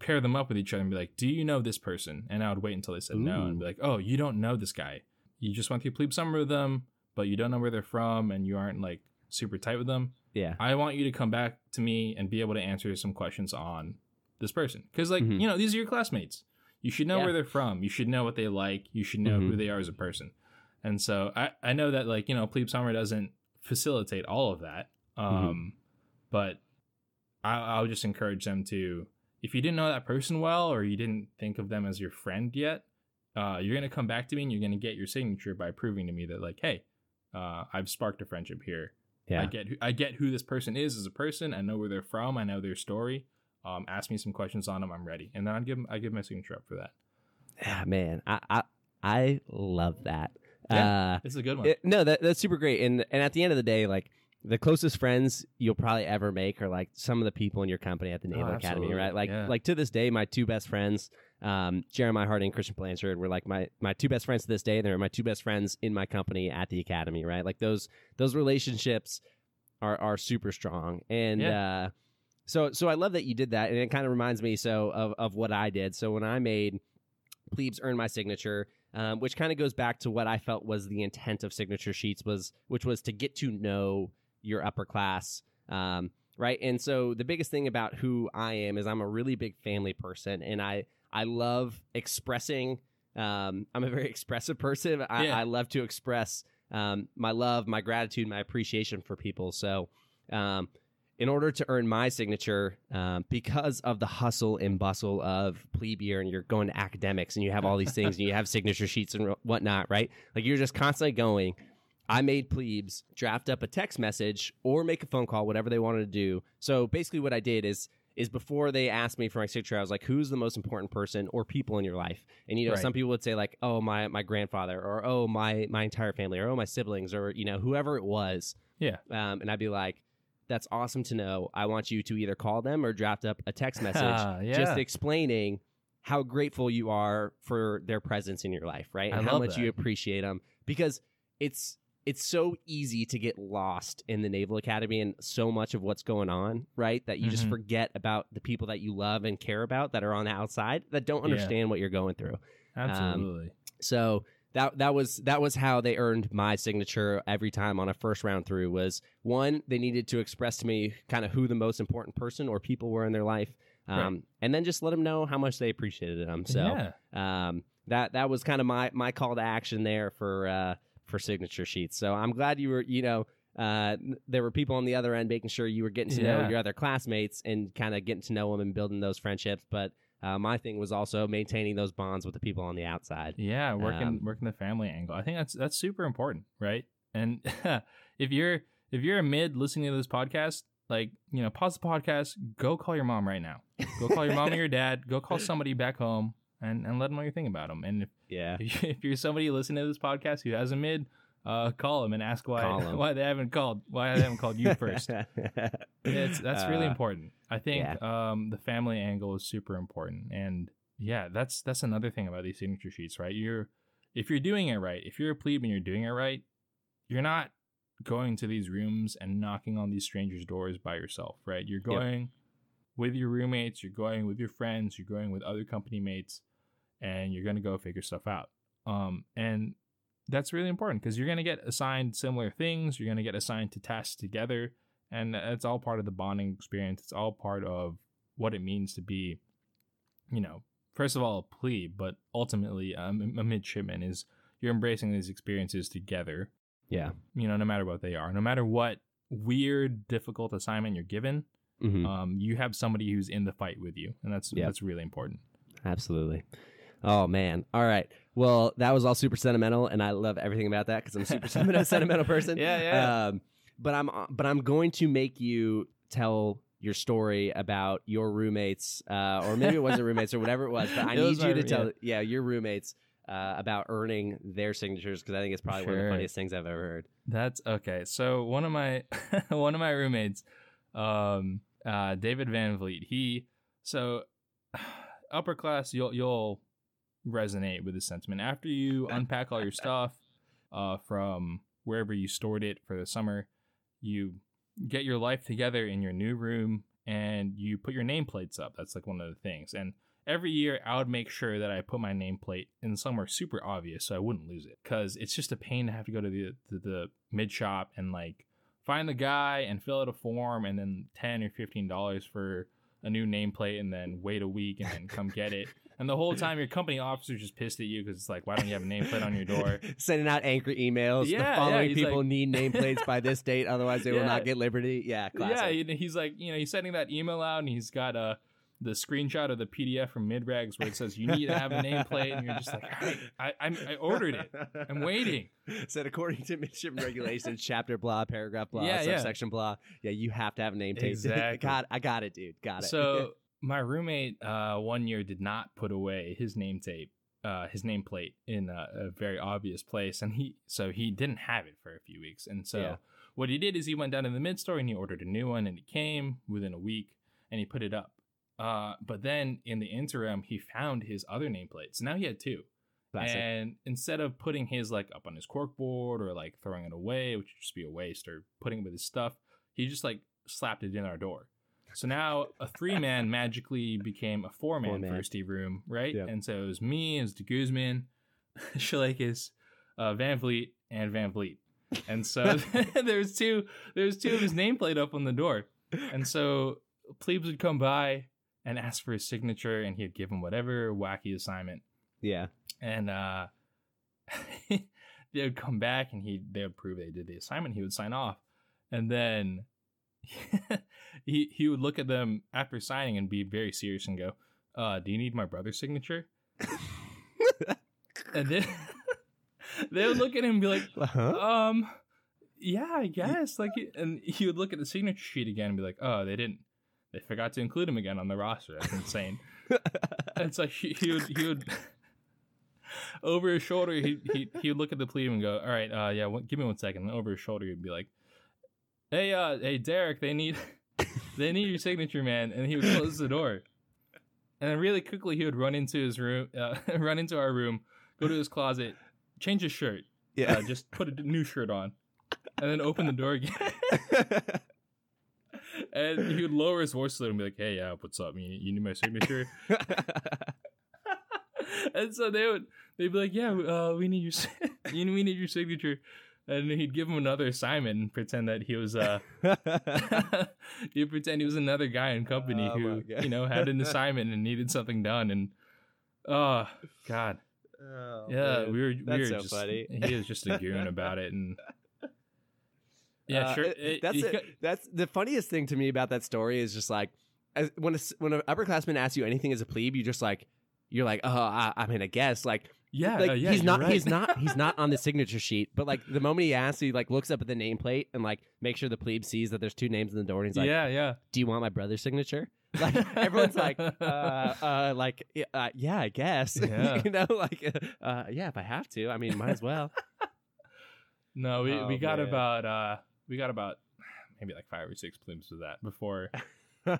pair them up with each other and be like, do you know this person? And I would wait until they said no and be like, oh, you don't know this guy. You just went through plebe summer with them, but you don't know where they're from and you aren't like super tight with them. yeah. I want you to come back to me and be able to answer some questions on this person. Because, like, Mhm. you know, these are your classmates. You should know Yeah. where they're from. You should know what they like. You should know who Mhm. they are as a person. And so I, I know that, like, you know, Plebe Summer doesn't facilitate all of that. Mm-hmm. Um, But I, I would just encourage them to, if you didn't know that person well or you didn't think of them as your friend yet, uh, you're going to come back to me and you're going to get your signature by proving to me that, like, hey, uh, I've sparked a friendship here. Yeah. I get who, I get who this person is as a person. I know where they're from. I know their story. Um, ask me some questions on them. I'm ready, and then I give I give my signature up for that. Yeah, man. I I, I love that. Yeah. Uh, This is a good one. it- no, that that's super great. And and at the end of the day, like the closest friends you'll probably ever make are like some of the people in your company at the Naval Academy, Oh, absolutely. right? Like Yeah. like to this day, my two best friends, um, Jeremiah Harding Christian Blanchard, were like my my two best friends to this day. They're my two best friends in my company at the academy, right? Like those those relationships are are super strong. And uh so so I love that you did that and it kind of reminds me so of of what I did. So when I made plebes earn my signature um, which kind of goes back to what I felt was the intent of signature sheets was which was to get to know your upper class um, right and so the biggest thing about who I am is I'm a really big family person and I I love expressing um, I'm a very expressive person I, Yeah. I love to express um, my love my gratitude my appreciation for people so um, in order to earn my signature, um, because of the hustle and bustle of plebe year, and you're going to academics, and you have all these things, and you have signature sheets and whatnot, right? Like you're just constantly going. I made plebes draft up a text message or make a phone call, whatever they wanted to do. So basically, what I did is is before they asked me for my signature, I was like, "Who's the most important person or people in your life?" And you know, Right. some people would say like, "Oh, my my grandfather," or "Oh, my my entire family," or "Oh, my siblings," or you know, whoever it was. Yeah. Um, and I'd be like, "That's awesome to know. I want you to either call them or draft up a text message yeah. just explaining how grateful you are for their presence in your life, right? And how much that. you appreciate them because it's it's so easy to get lost in the Naval Academy and so much of what's going on, right? That you just Mhm. forget about the people that you love and care about that are on the outside that don't Yeah. understand what you're going through. Absolutely. So that that was that was how they earned my signature every time on a first round through was one they needed to express to me kind of who the most important person or people were in their life um, and then just let them know how much they appreciated them so yeah. um, that that was kind of my my call to action there for uh, for signature sheets so i'm glad you were you know uh, there were people on the other end making sure you were getting to know your other classmates and kind of getting to know them and building those friendships but uh, my thing was also maintaining those bonds with the people on the outside Yeah, working Um, working the family angle. I think that's that's super important, right? And if you're if you're a mid listening to this podcast, like you know, pause the podcast, go call your mom right now. Go call your mom or your dad. Go call somebody back home and and let them know you're thinking about them. And if yeah if you- you're somebody listening to this podcast who has a mid, uh, call them and ask why why they haven't called why they haven't called you first. It's that's really Uh, important. I think um, the family angle is super important, and yeah, that's that's another thing about these signature sheets, right? You're if you're doing it right, if you're a plebe and you're doing it right, you're not going to these rooms and knocking on these strangers' doors by yourself, right? You're going with your roommates, you're going with your friends, you're going with other company mates, and you're gonna go figure stuff out. Um, and that's really important because you're gonna get assigned similar things, you're gonna get assigned to tasks together and it's all part of the bonding experience. It's all part of what it means to be, you know, first of all, a plebe, but ultimately um, a midshipman is you're embracing these experiences together. yeah You know, no matter what they are, no matter what weird, difficult assignment you're given, Mhm. um, you have somebody who's in the fight with you, and that's Yep. that's really important. Absolutely. Oh man. All right. Well, that was all super sentimental, and I love everything about that because I'm a super sentimental, sentimental person. Yeah, yeah. Um, but I'm but I'm going to make you tell your story about your roommates, uh, or maybe it wasn't roommates or whatever it was. But I It need you to tell, yeah, your roommates uh, about earning their signatures because I think it's probably one of the funniest things I've ever heard. That's okay. So one of my one of my roommates, um, uh, David Van Vliet. He so upper class. You'll you'll resonate with this sentiment after you unpack all your stuff, uh, from wherever you stored it for the summer. You get your life together in your new room and you put your nameplates up. That's like one of the things. And every year I would make sure that I put my nameplate in somewhere super obvious so I wouldn't lose it because it's just a pain to have to go to the to the mid shop and like find the guy and fill out a form and then 10 or 15 dollars for a new nameplate and then wait a week and then come get it and the whole time your company officer's just pissed at you because it's like why don't you have a nameplate on your door Sending out angry emails. Yeah, the following he's people like- need nameplates by this date, otherwise they will not get liberty. Yeah, classic. Yeah, he- he's like, you know, he's sending that email out, and he's got uh, the screenshot of the PDF from MIDREGS where it says you need to have a nameplate, and you're just like, right, I, I, I ordered it. I'm waiting. Said according to midshipman regulations, chapter blah, paragraph blah, Yeah, yeah. subsection blah. Yeah, you have to have a name tape. Exactly. got, I got it, dude. Got it. So my roommate uh, one year did not put away his name tape, uh, his nameplate in a, a very obvious place, and he so he didn't have it for a few weeks, and so. Yeah. What he did is he went down to the mid store and he ordered a new one, and it came within a week, and he put it up. Uh, but then in the interim, he found his other nameplate. So now he had two. Classic. And instead of putting his like up on his cork board or like throwing it away, which would just be a waste, or putting it with his stuff, he just like slapped it in our door. So now a three man magically became a four man firstie room, right? Yep. And so it was me, it was DeGuzman, Shalakis, uh, Van Vliet, and Van Vliet. And so there's two there's two of his nameplate up on the door. And so plebes would come by and ask for his signature and he'd give him whatever wacky assignment yeah. and uh they would come back and he they would prove they did the assignment he would sign off and then he he would look at them after signing and be very serious and go uh do you need my brother's signature and then they would look at him and be like Huh? um yeah i guess like and he would look at the signature sheet again and be like oh they didn't they forgot to include him again on the roster that's insane and so he, he would he would over his shoulder he he he would look at the plebe and go, "All right, uh, yeah, one, give me one second. And over his shoulder he'd be like, "Hey, uh, hey, Derek, they need they need your signature, man." And he would close the door, and then really quickly he would run into his room, uh, run into our room, go to his closet, change his shirt, yeah. uh, just put a new shirt on, and then open the door again. and he would lower his voice a little and be like, "Hey, yeah, what's up? You, you need my signature?" and so they would they'd be like, "Yeah, uh, we need your we need your signature," and he'd give him another assignment and pretend that he was uh he'd pretend he was another guy in company Oh who you know had an assignment and needed something done and oh god Oh, yeah man. we were we That's were so just funny. he was just a goon about it and yeah Uh, sure it- it- that's it. got- That's the funniest thing to me about that story is just like as, when a, when an upperclassman asks you anything as a plebe, you just like you're like, oh, I, I mean, I guess like yeah like uh, yeah he's not right. he's not he's not on the signature sheet, but like the moment he asks, he like looks up at the nameplate and like make sure the plebe sees that there's two names in the door, and he's like, yeah yeah do you want my brother's signature? Like everyone's like, uh, uh, like, yeah, uh, yeah, I guess. Yeah. you know, like, uh, uh, yeah, if I have to, I mean, might as well. No, we, Oh, we got man. about uh we got about maybe like five or six plumes of that before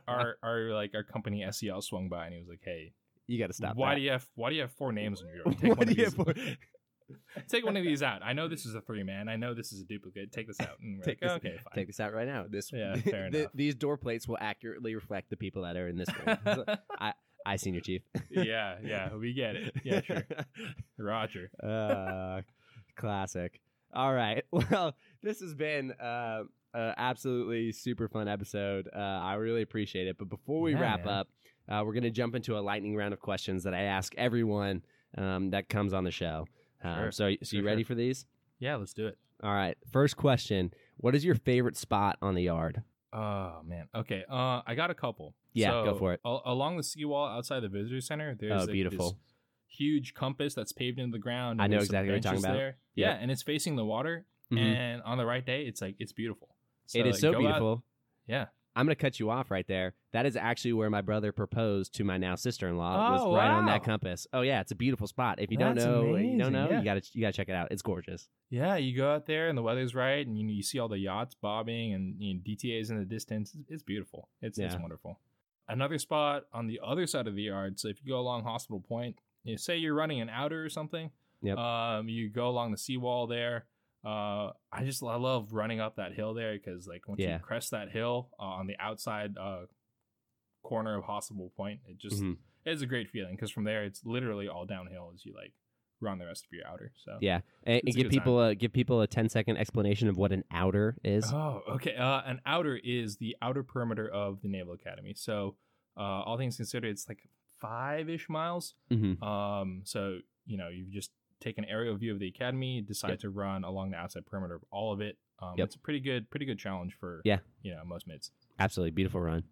our our like our company SEL swung by and he was like, "Hey, you got to stop. why that. do you have why do you have four names on your door? Take one of these. Take one of these out. I know this is a three man. I know this is a duplicate. Take this out." And Take like, this- "Okay, fine." Take this out right now. This, Yeah, fair the- enough. these door plates will accurately reflect the people that are in this room. So, I, senior chief. yeah, yeah, we get it. Yeah, sure. Roger. uh, classic. All right. Well, this has been uh, uh, absolutely super fun episode. Uh, I really appreciate it. But before we Yeah, wrap man. up, uh, we're going to jump into a lightning round of questions that I ask everyone um, that comes on the show. Um, Sure. So, so Sure, you ready sure. for these? Yeah, let's do it. All right. First question: What is your favorite spot on the yard? Oh man. Okay. Uh, I got a couple. Yeah, So, go for it. al- along the seawall outside the visitor center, there's Oh, like, beautiful. huge compass that's paved into the ground. I know exactly what you're talking about. There. Yep. Yeah, and it's facing the water. Mhm. And on the right day, it's like it's beautiful. it is like, so go out- beautiful. yeah. I'm going to cut you off right there. That is actually where my brother proposed to my now sister-in-law. It was Oh, right on that compass. Oh yeah, it's a beautiful spot. If you don't That's know, you don't know, yeah. you got to you got to check it out. It's gorgeous. Yeah, you go out there and the weather's right, and you you see all the yachts bobbing and you know, DTA's in the distance. It's, it's beautiful. It's it's wonderful. Another spot on the other side of the yard. So if you go along Hospital Point, you say you're running an outer or something. Yep. Um, you go along the seawall there. Uh, I just I love running up that hill there because like once Yeah. you crest that hill uh, on the outside uh corner of Hospital Point, it just Mhm. it's a great feeling because from there it's literally all downhill as you like run the rest of your outer. So Yeah, and, and give people a give people a 10 second explanation of what an outer is. Oh, okay. Uh, an outer is the outer perimeter of the Naval Academy. So, uh, all things considered, it's like five ish miles. Mhm. Um, so you know, you've just take an aerial view of the academy, decide Yep. to run along the outside perimeter of all of it. Um, Yep. it's a pretty good, pretty good challenge for Yeah. you know, most mids. Absolutely beautiful run.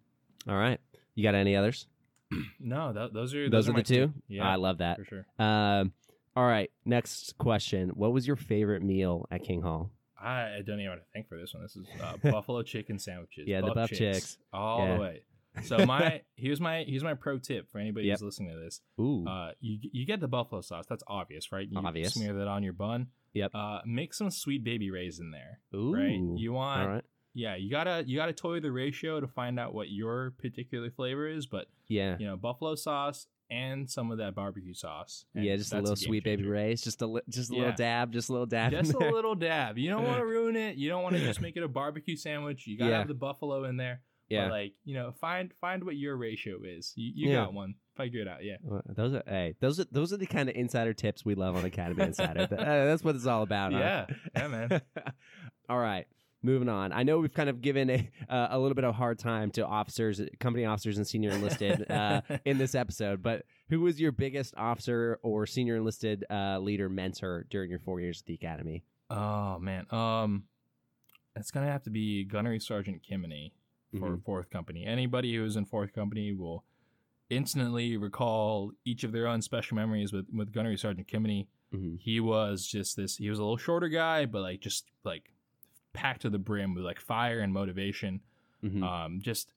All right, you got any others? No, th- those are Those, are, my the two. Yeah, I love that. for sure. Um, all right, next question. What was your favorite meal at King Hall? I, don't even have to think for this one. This is uh, buffalo chicken sandwiches. Yeah, the Buff Buff Chicks. all Yeah. the way. So my here's my here's my pro tip for anybody Yep. who's listening to this. Ooh, Uh, you you get the buffalo sauce. That's obvious, right? You Obvious. Smear that on your bun. Yep. Uh, make some Sweet Baby Ray's in there. ooh, Right. You want. right. Yeah. You gotta you gotta toy the ratio to find out what your particular flavor is. But Yeah, you know, buffalo sauce and some of that barbecue sauce. yeah, just a little game Sweet Baby Ray's, just a li- just a little dab, just a little dab. Just a little dab. You don't want to ruin it. You don't want to just make it a barbecue sandwich. You gotta Yeah. have the buffalo in there. Yeah, But like you know, find find what your ratio is. You, you Yeah. got one. Figure it out. Yeah. Well, those are hey, those are those are the kind of insider tips we love on Academy Insider. Uh, that's what it's all about. huh? Yeah. Yeah, man. all right, moving on. I know we've kind of given a uh, a little bit of a hard time to officers, company officers, and senior enlisted uh, in this episode. But who was your biggest officer or senior enlisted uh, leader mentor during your four years at the academy? Oh man, um, it's gonna have to be Gunnery Sergeant Kimney for Mhm. Fourth Company. Anybody who's in Fourth Company will instantly recall each of their own special memories with with Gunnery Sergeant Kimney. Mhm. He was just this. He was a little shorter guy, but like just like packed to the brim with like fire and motivation. Mhm. Um, just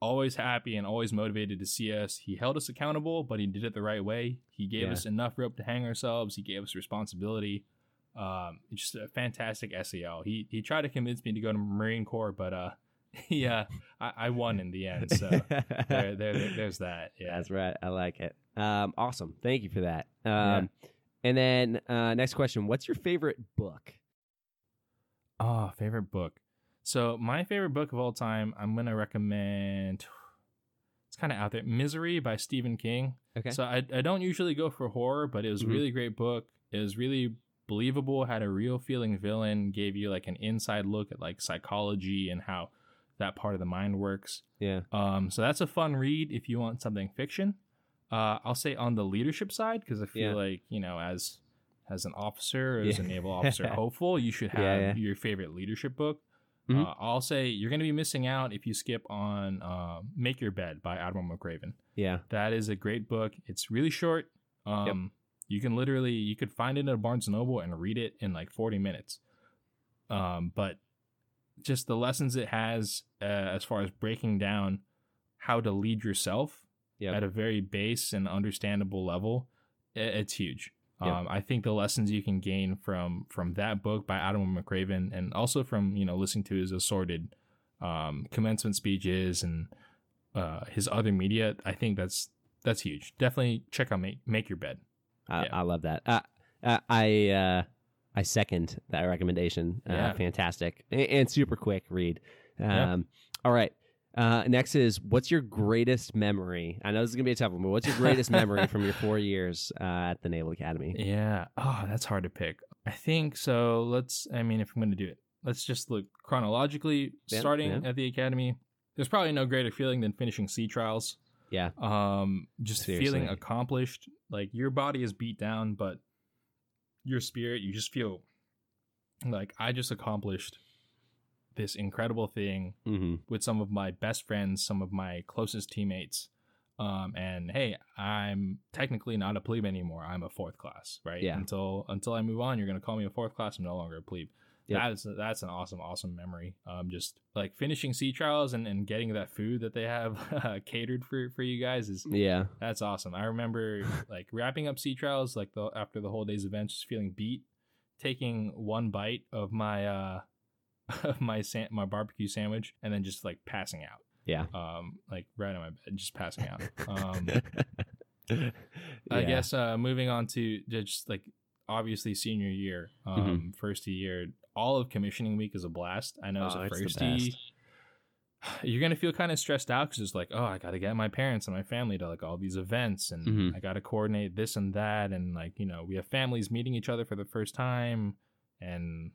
always happy and always motivated to see us. He held us accountable, but he did it the right way. He gave Yeah. us enough rope to hang ourselves. He gave us responsibility. Um, just a fantastic SEL. He he tried to convince me to go to Marine Corps, but uh, yeah, I, I won in the end. So there, there, there- there's that. Yeah. That's right. I like it. Um, awesome. Thank you for that. Um, Yeah. And then uh, next question: What's your favorite book? Oh, favorite book. So my favorite book of all time, I'm gonna recommend. It's kind of out there. Misery by Stephen King. Okay. So I, I don't usually go for horror, but it was a Mhm. really great book. It was really believable, had a real feeling villain, gave you like an inside look at like psychology and how that part of the mind works. yeah. Um, so that's a fun read if you want something fiction. Uh, I'll say on the leadership side because I feel Yeah. like you know as as an officer, as Yeah. a naval officer hopeful, you should have Yeah, your favorite leadership book. Mhm. Uh, I'll say you're going to be missing out if you skip on uh, Make Your Bed by Admiral McRaven. Yeah. That is a great book. It's really short. Um, You can literally you could find it at Barnes and Noble and read it in like 40 minutes. Um, but just the lessons it has uh, as far as breaking down how to lead yourself Yep. at a very base and understandable level, it's huge. Yep. Um, I think the lessons you can gain from from that book by Admiral McRaven, and also from you know listening to his assorted um, commencement speeches and uh, his other media, I think that's that's huge. Definitely check out Make, Make Your Bed. I, Yeah. I love that. Uh, uh, I uh, I second that recommendation. Uh, Fantastic and, and super quick read. Um, Yeah. All right. Uh, next is what's your greatest memory? I know this is gonna be a tough one, but what's your greatest memory from your four years uh, at the Naval Academy? Yeah. Oh, that's hard to pick. I think so. Let's. I mean, if I'm going to do it, let's just look chronologically. Yeah, starting yeah. at the academy, there's probably no greater feeling than finishing sea trials. Yeah. um just feeling accomplished like your body is beat down but your spirit you just feel like i just accomplished this incredible thing hmm with some of my best friends, some of my closest teammates. Um, and hey, I'm technically not a plebe anymore. I'm a fourth class, right? Yeah. Until until I move on, you're gonna call me a fourth class. I'm no longer a plebe. Yep. That is that's an awesome, awesome memory. Um, just like finishing sea trials and, and getting that food that they have catered for for you guys is Yeah. that's awesome. I remember like wrapping up sea trials like the after the whole day's events, just feeling beat, taking one bite of my uh of my san- my barbecue sandwich, and then just like passing out. Yeah. Um, like right on my bed, just passing out. Um, I guess uh, moving on to just like obviously senior year, um, Mm-hmm. firstie year, all of commissioning week is a blast. I know as Oh, a it's the firstie, best. you're gonna feel kind of stressed out because it's like, oh, I gotta get my parents and my family to like all these events, and Mhm. I gotta coordinate this and that, and like you know, we have families meeting each other for the first time, and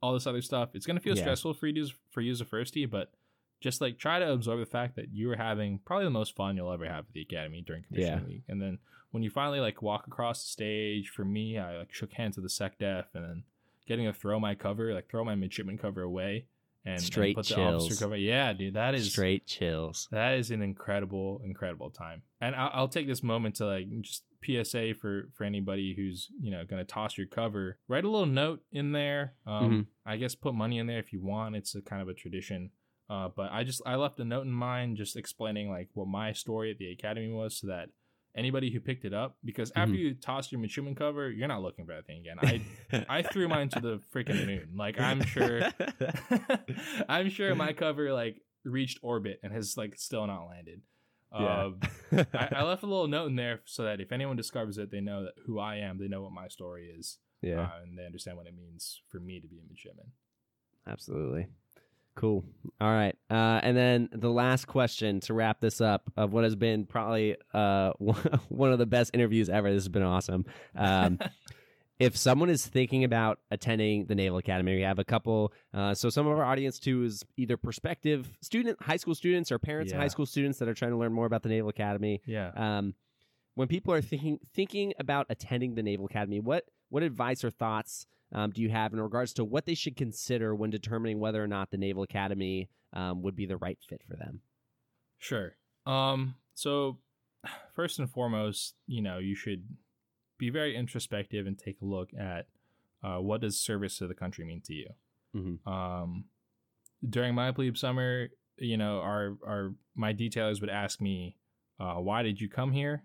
all this other stuff. It's gonna feel Yeah. stressful for you for you as a firstie, but just like try to absorb the fact that you are having probably the most fun you'll ever have at the academy during commissioning Yeah. week, and then when you finally like walk across the stage, for me, I like shook hands with the sec def, and then getting to throw my cover, like throw my midshipman cover away. And, and Straight put the officer cover. Yeah, dude, that is Straight chills. that is an incredible, incredible time. And I'll, I'll take this moment to like just PSA for for anybody who's you know going to toss your cover. Write a little note in there. Um, Mhm. I guess put money in there if you want. It's a kind of a tradition. Uh, but I just I left a note in mine just explaining like what my story at the academy was, so that anybody who picked it up, because after Mhm. you toss your midshipman cover, you're not looking for that thing again. I I threw mine to the freaking moon. Like I'm sure. I'm sure my cover like reached orbit and has like still not landed. Yeah. Um, I, I left a little note in there so that if anyone discovers it, they know that who I am. They know what my story is, yeah. uh, and they understand what it means for me to be a midshipman. Absolutely. Cool. All right. Uh, and then the last question to wrap this up of what has been probably uh, one of the best interviews ever. This has been awesome. Um, if someone is thinking about attending the Naval Academy, we have a couple. Uh, so some of our audience too is either prospective student, high school students, or parents of high school students that are trying to learn more about the Naval Academy. Yeah. Um, when people are thinking thinking about attending the Naval Academy, what what advice or thoughts um, do you have in regards to what they should consider when determining whether or not the Naval Academy um, would be the right fit for them? Sure. Um. So, first and foremost, you know, you should be very introspective and take a look at uh, what does service to the country mean to you. Mhm. Um, during my plebe summer, you know, our our my detailers would ask me, uh, "Why did you come here?"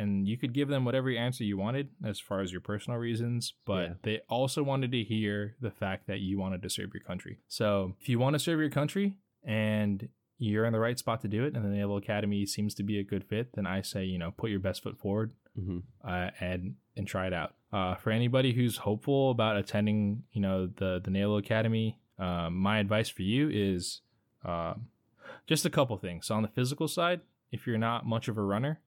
And you could give them whatever answer you wanted as far as your personal reasons, but Yeah. they also wanted to hear the fact that you wanted to serve your country. So if you want to serve your country and you're in the right spot to do it, and the Naval Academy seems to be a good fit, then I say, you know, put your best foot forward Mm-hmm. uh, and and try it out. Uh, for anybody who's hopeful about attending, you know, the the Naval Academy, um, my advice for you is um, just a couple things. So on the physical side, if you're not much of a runner,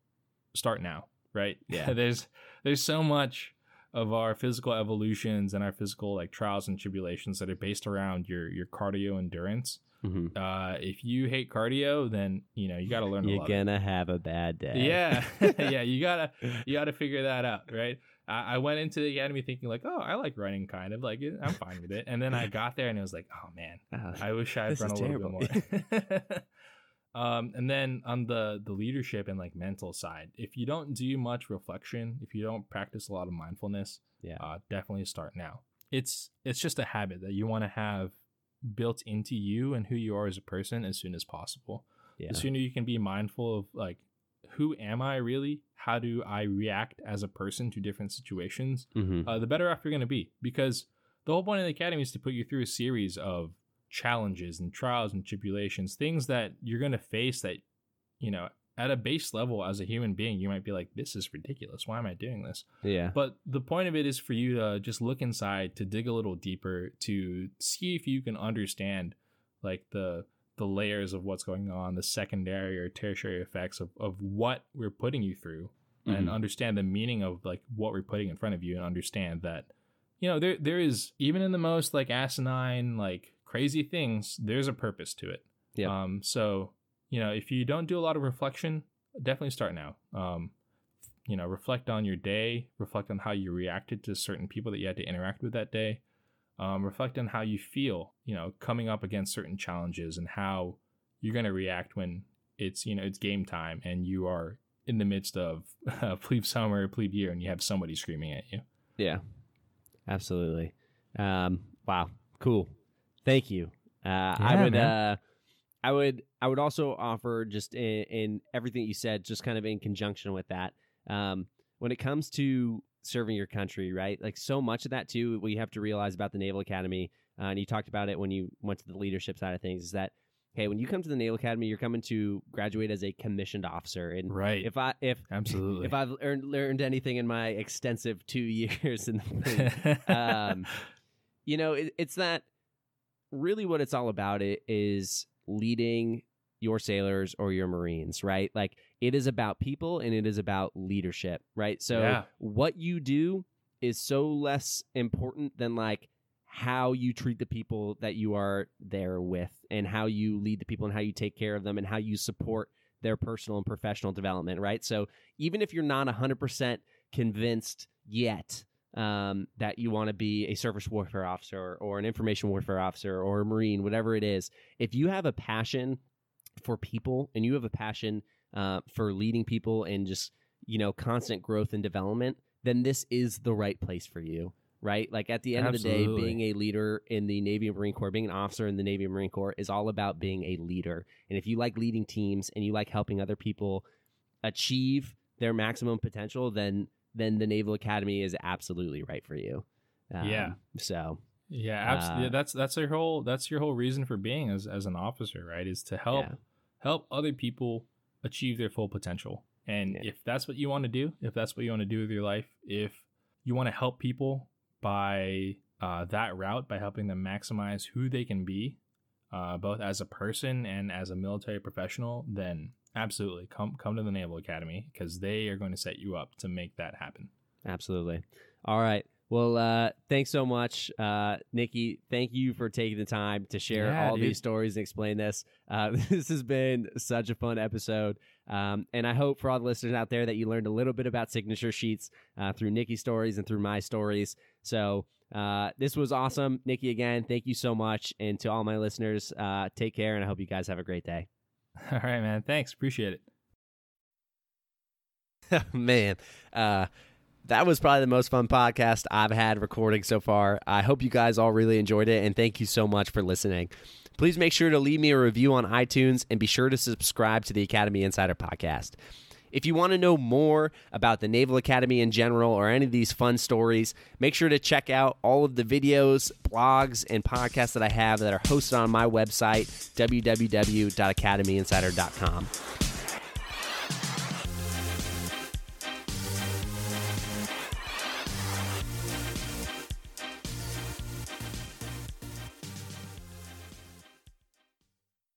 start now. Right? Yeah. there's there's so much of our physical evolutions and our physical like trials and tribulations that are based around your your cardio endurance. Mm-hmm. Uh, if you hate cardio, then you know you got to learn You're gonna have a bad day. Yeah, yeah, you gotta you gotta figure that out, right? I, I went into the academy thinking like, oh, I like running, kind of like. I'm fine with it. And then I got there and it was like, oh man, Uh, I wish I'd This run a little bit more. Um, and then on the the leadership and like mental side, if you don't do much reflection, if you don't practice a lot of mindfulness, Yeah. uh, definitely start now. It's it's just a habit that you want to have built into you and who you are as a person as soon as possible yeah. the sooner you can be mindful of like who am i really how do i react as a person to different situations Mm-hmm. uh, the better off you're going to be because the whole point of the academy is to put you through a series of challenges and trials and tribulations things that you're going to face that you know at a base level as a human being you might be like this is ridiculous why am i doing this yeah. but the point of it is for you to just look inside, to dig a little deeper, to see if you can understand like the the layers of what's going on, the secondary or tertiary effects of, of what we're putting you through and Mhm. understand the meaning of like what we're putting in front of you and understand that you know there there is even in the most like asinine like crazy things there's a purpose to it Yep. um so you know if you don't do a lot of reflection definitely start now um you know reflect on your day reflect on how you reacted to certain people that you had to interact with that day Um, reflect on how you feel, you know, coming up against certain challenges and how you're going to react when it's, you know, it's game time and you are in the midst of uh, plebe summer, plebe year, and you have somebody screaming at you. Yeah, absolutely. Um, wow, cool. Thank you. Uh, I would, uh, I would, I would also offer just in, in everything you said, just kind of in conjunction with that. Um, when it comes to serving your country, right? Like so much of that too, we have to realize about the Naval Academy, uh, and you talked about it when you went to the leadership side of things, is that hey, when you come to the Naval Academy, you're coming to graduate as a commissioned officer, and Right. if I if Absolutely. if I've learned learned anything in my extensive two years in the um, you know, it, it's that really what it's all about. It is leading your sailors or your Marines, right? Like it is about people and it is about leadership, right? So Yeah. what you do is so less important than like how you treat the people that you are there with and how you lead the people and how you take care of them and how you support their personal and professional development, right? So even if you're not 100% convinced yet um, that you want to be a surface warfare officer or an information warfare officer or a Marine, whatever it is, if you have a passion for people and you have a passion uh, for leading people and just, you know, constant growth and development, then this is the right place for you. Right? Like at the end of the day, being a leader in the Navy and Marine Corps, being an officer in the Navy and Marine Corps is all about being a leader. And if you like leading teams and you like helping other people achieve their maximum potential, then then the Naval Academy is absolutely right for you. Um, Yeah. So Yeah, absolutely. Uh, that's that's your whole that's your whole reason for being as as an officer, right? Is to help Yeah. help other people achieve their full potential. And Yeah. if that's what you want to do, if that's what you want to do with your life, if you want to help people by uh, that route, by helping them maximize who they can be, uh, both as a person and as a military professional, then absolutely come come to the Naval Academy because they are going to set you up to make that happen. absolutely. All right. Well, uh, thanks so much, uh, Nicki. Thank you for taking the time to share Yeah, all dude. these stories and explain this. Uh, this has been such a fun episode. Um, and I hope for all the listeners out there that you learned a little bit about signature sheets uh, through Nicki's stories and through my stories. So uh, this was awesome. Nicki, again, thank you so much. And to all my listeners, uh, take care. And I hope you guys have a great day. All right, man. Thanks. Appreciate it. Man, uh, that was probably the most fun podcast I've had recording so far. I hope you guys all really enjoyed it, and thank you so much for listening. Please make sure to leave me a review on iTunes and be sure to subscribe to the Academy Insider podcast. If you want to know more about the Naval Academy in general or any of these fun stories, make sure to check out all of the videos, blogs, and podcasts that I have that are hosted on my website, www.academyinsider.com.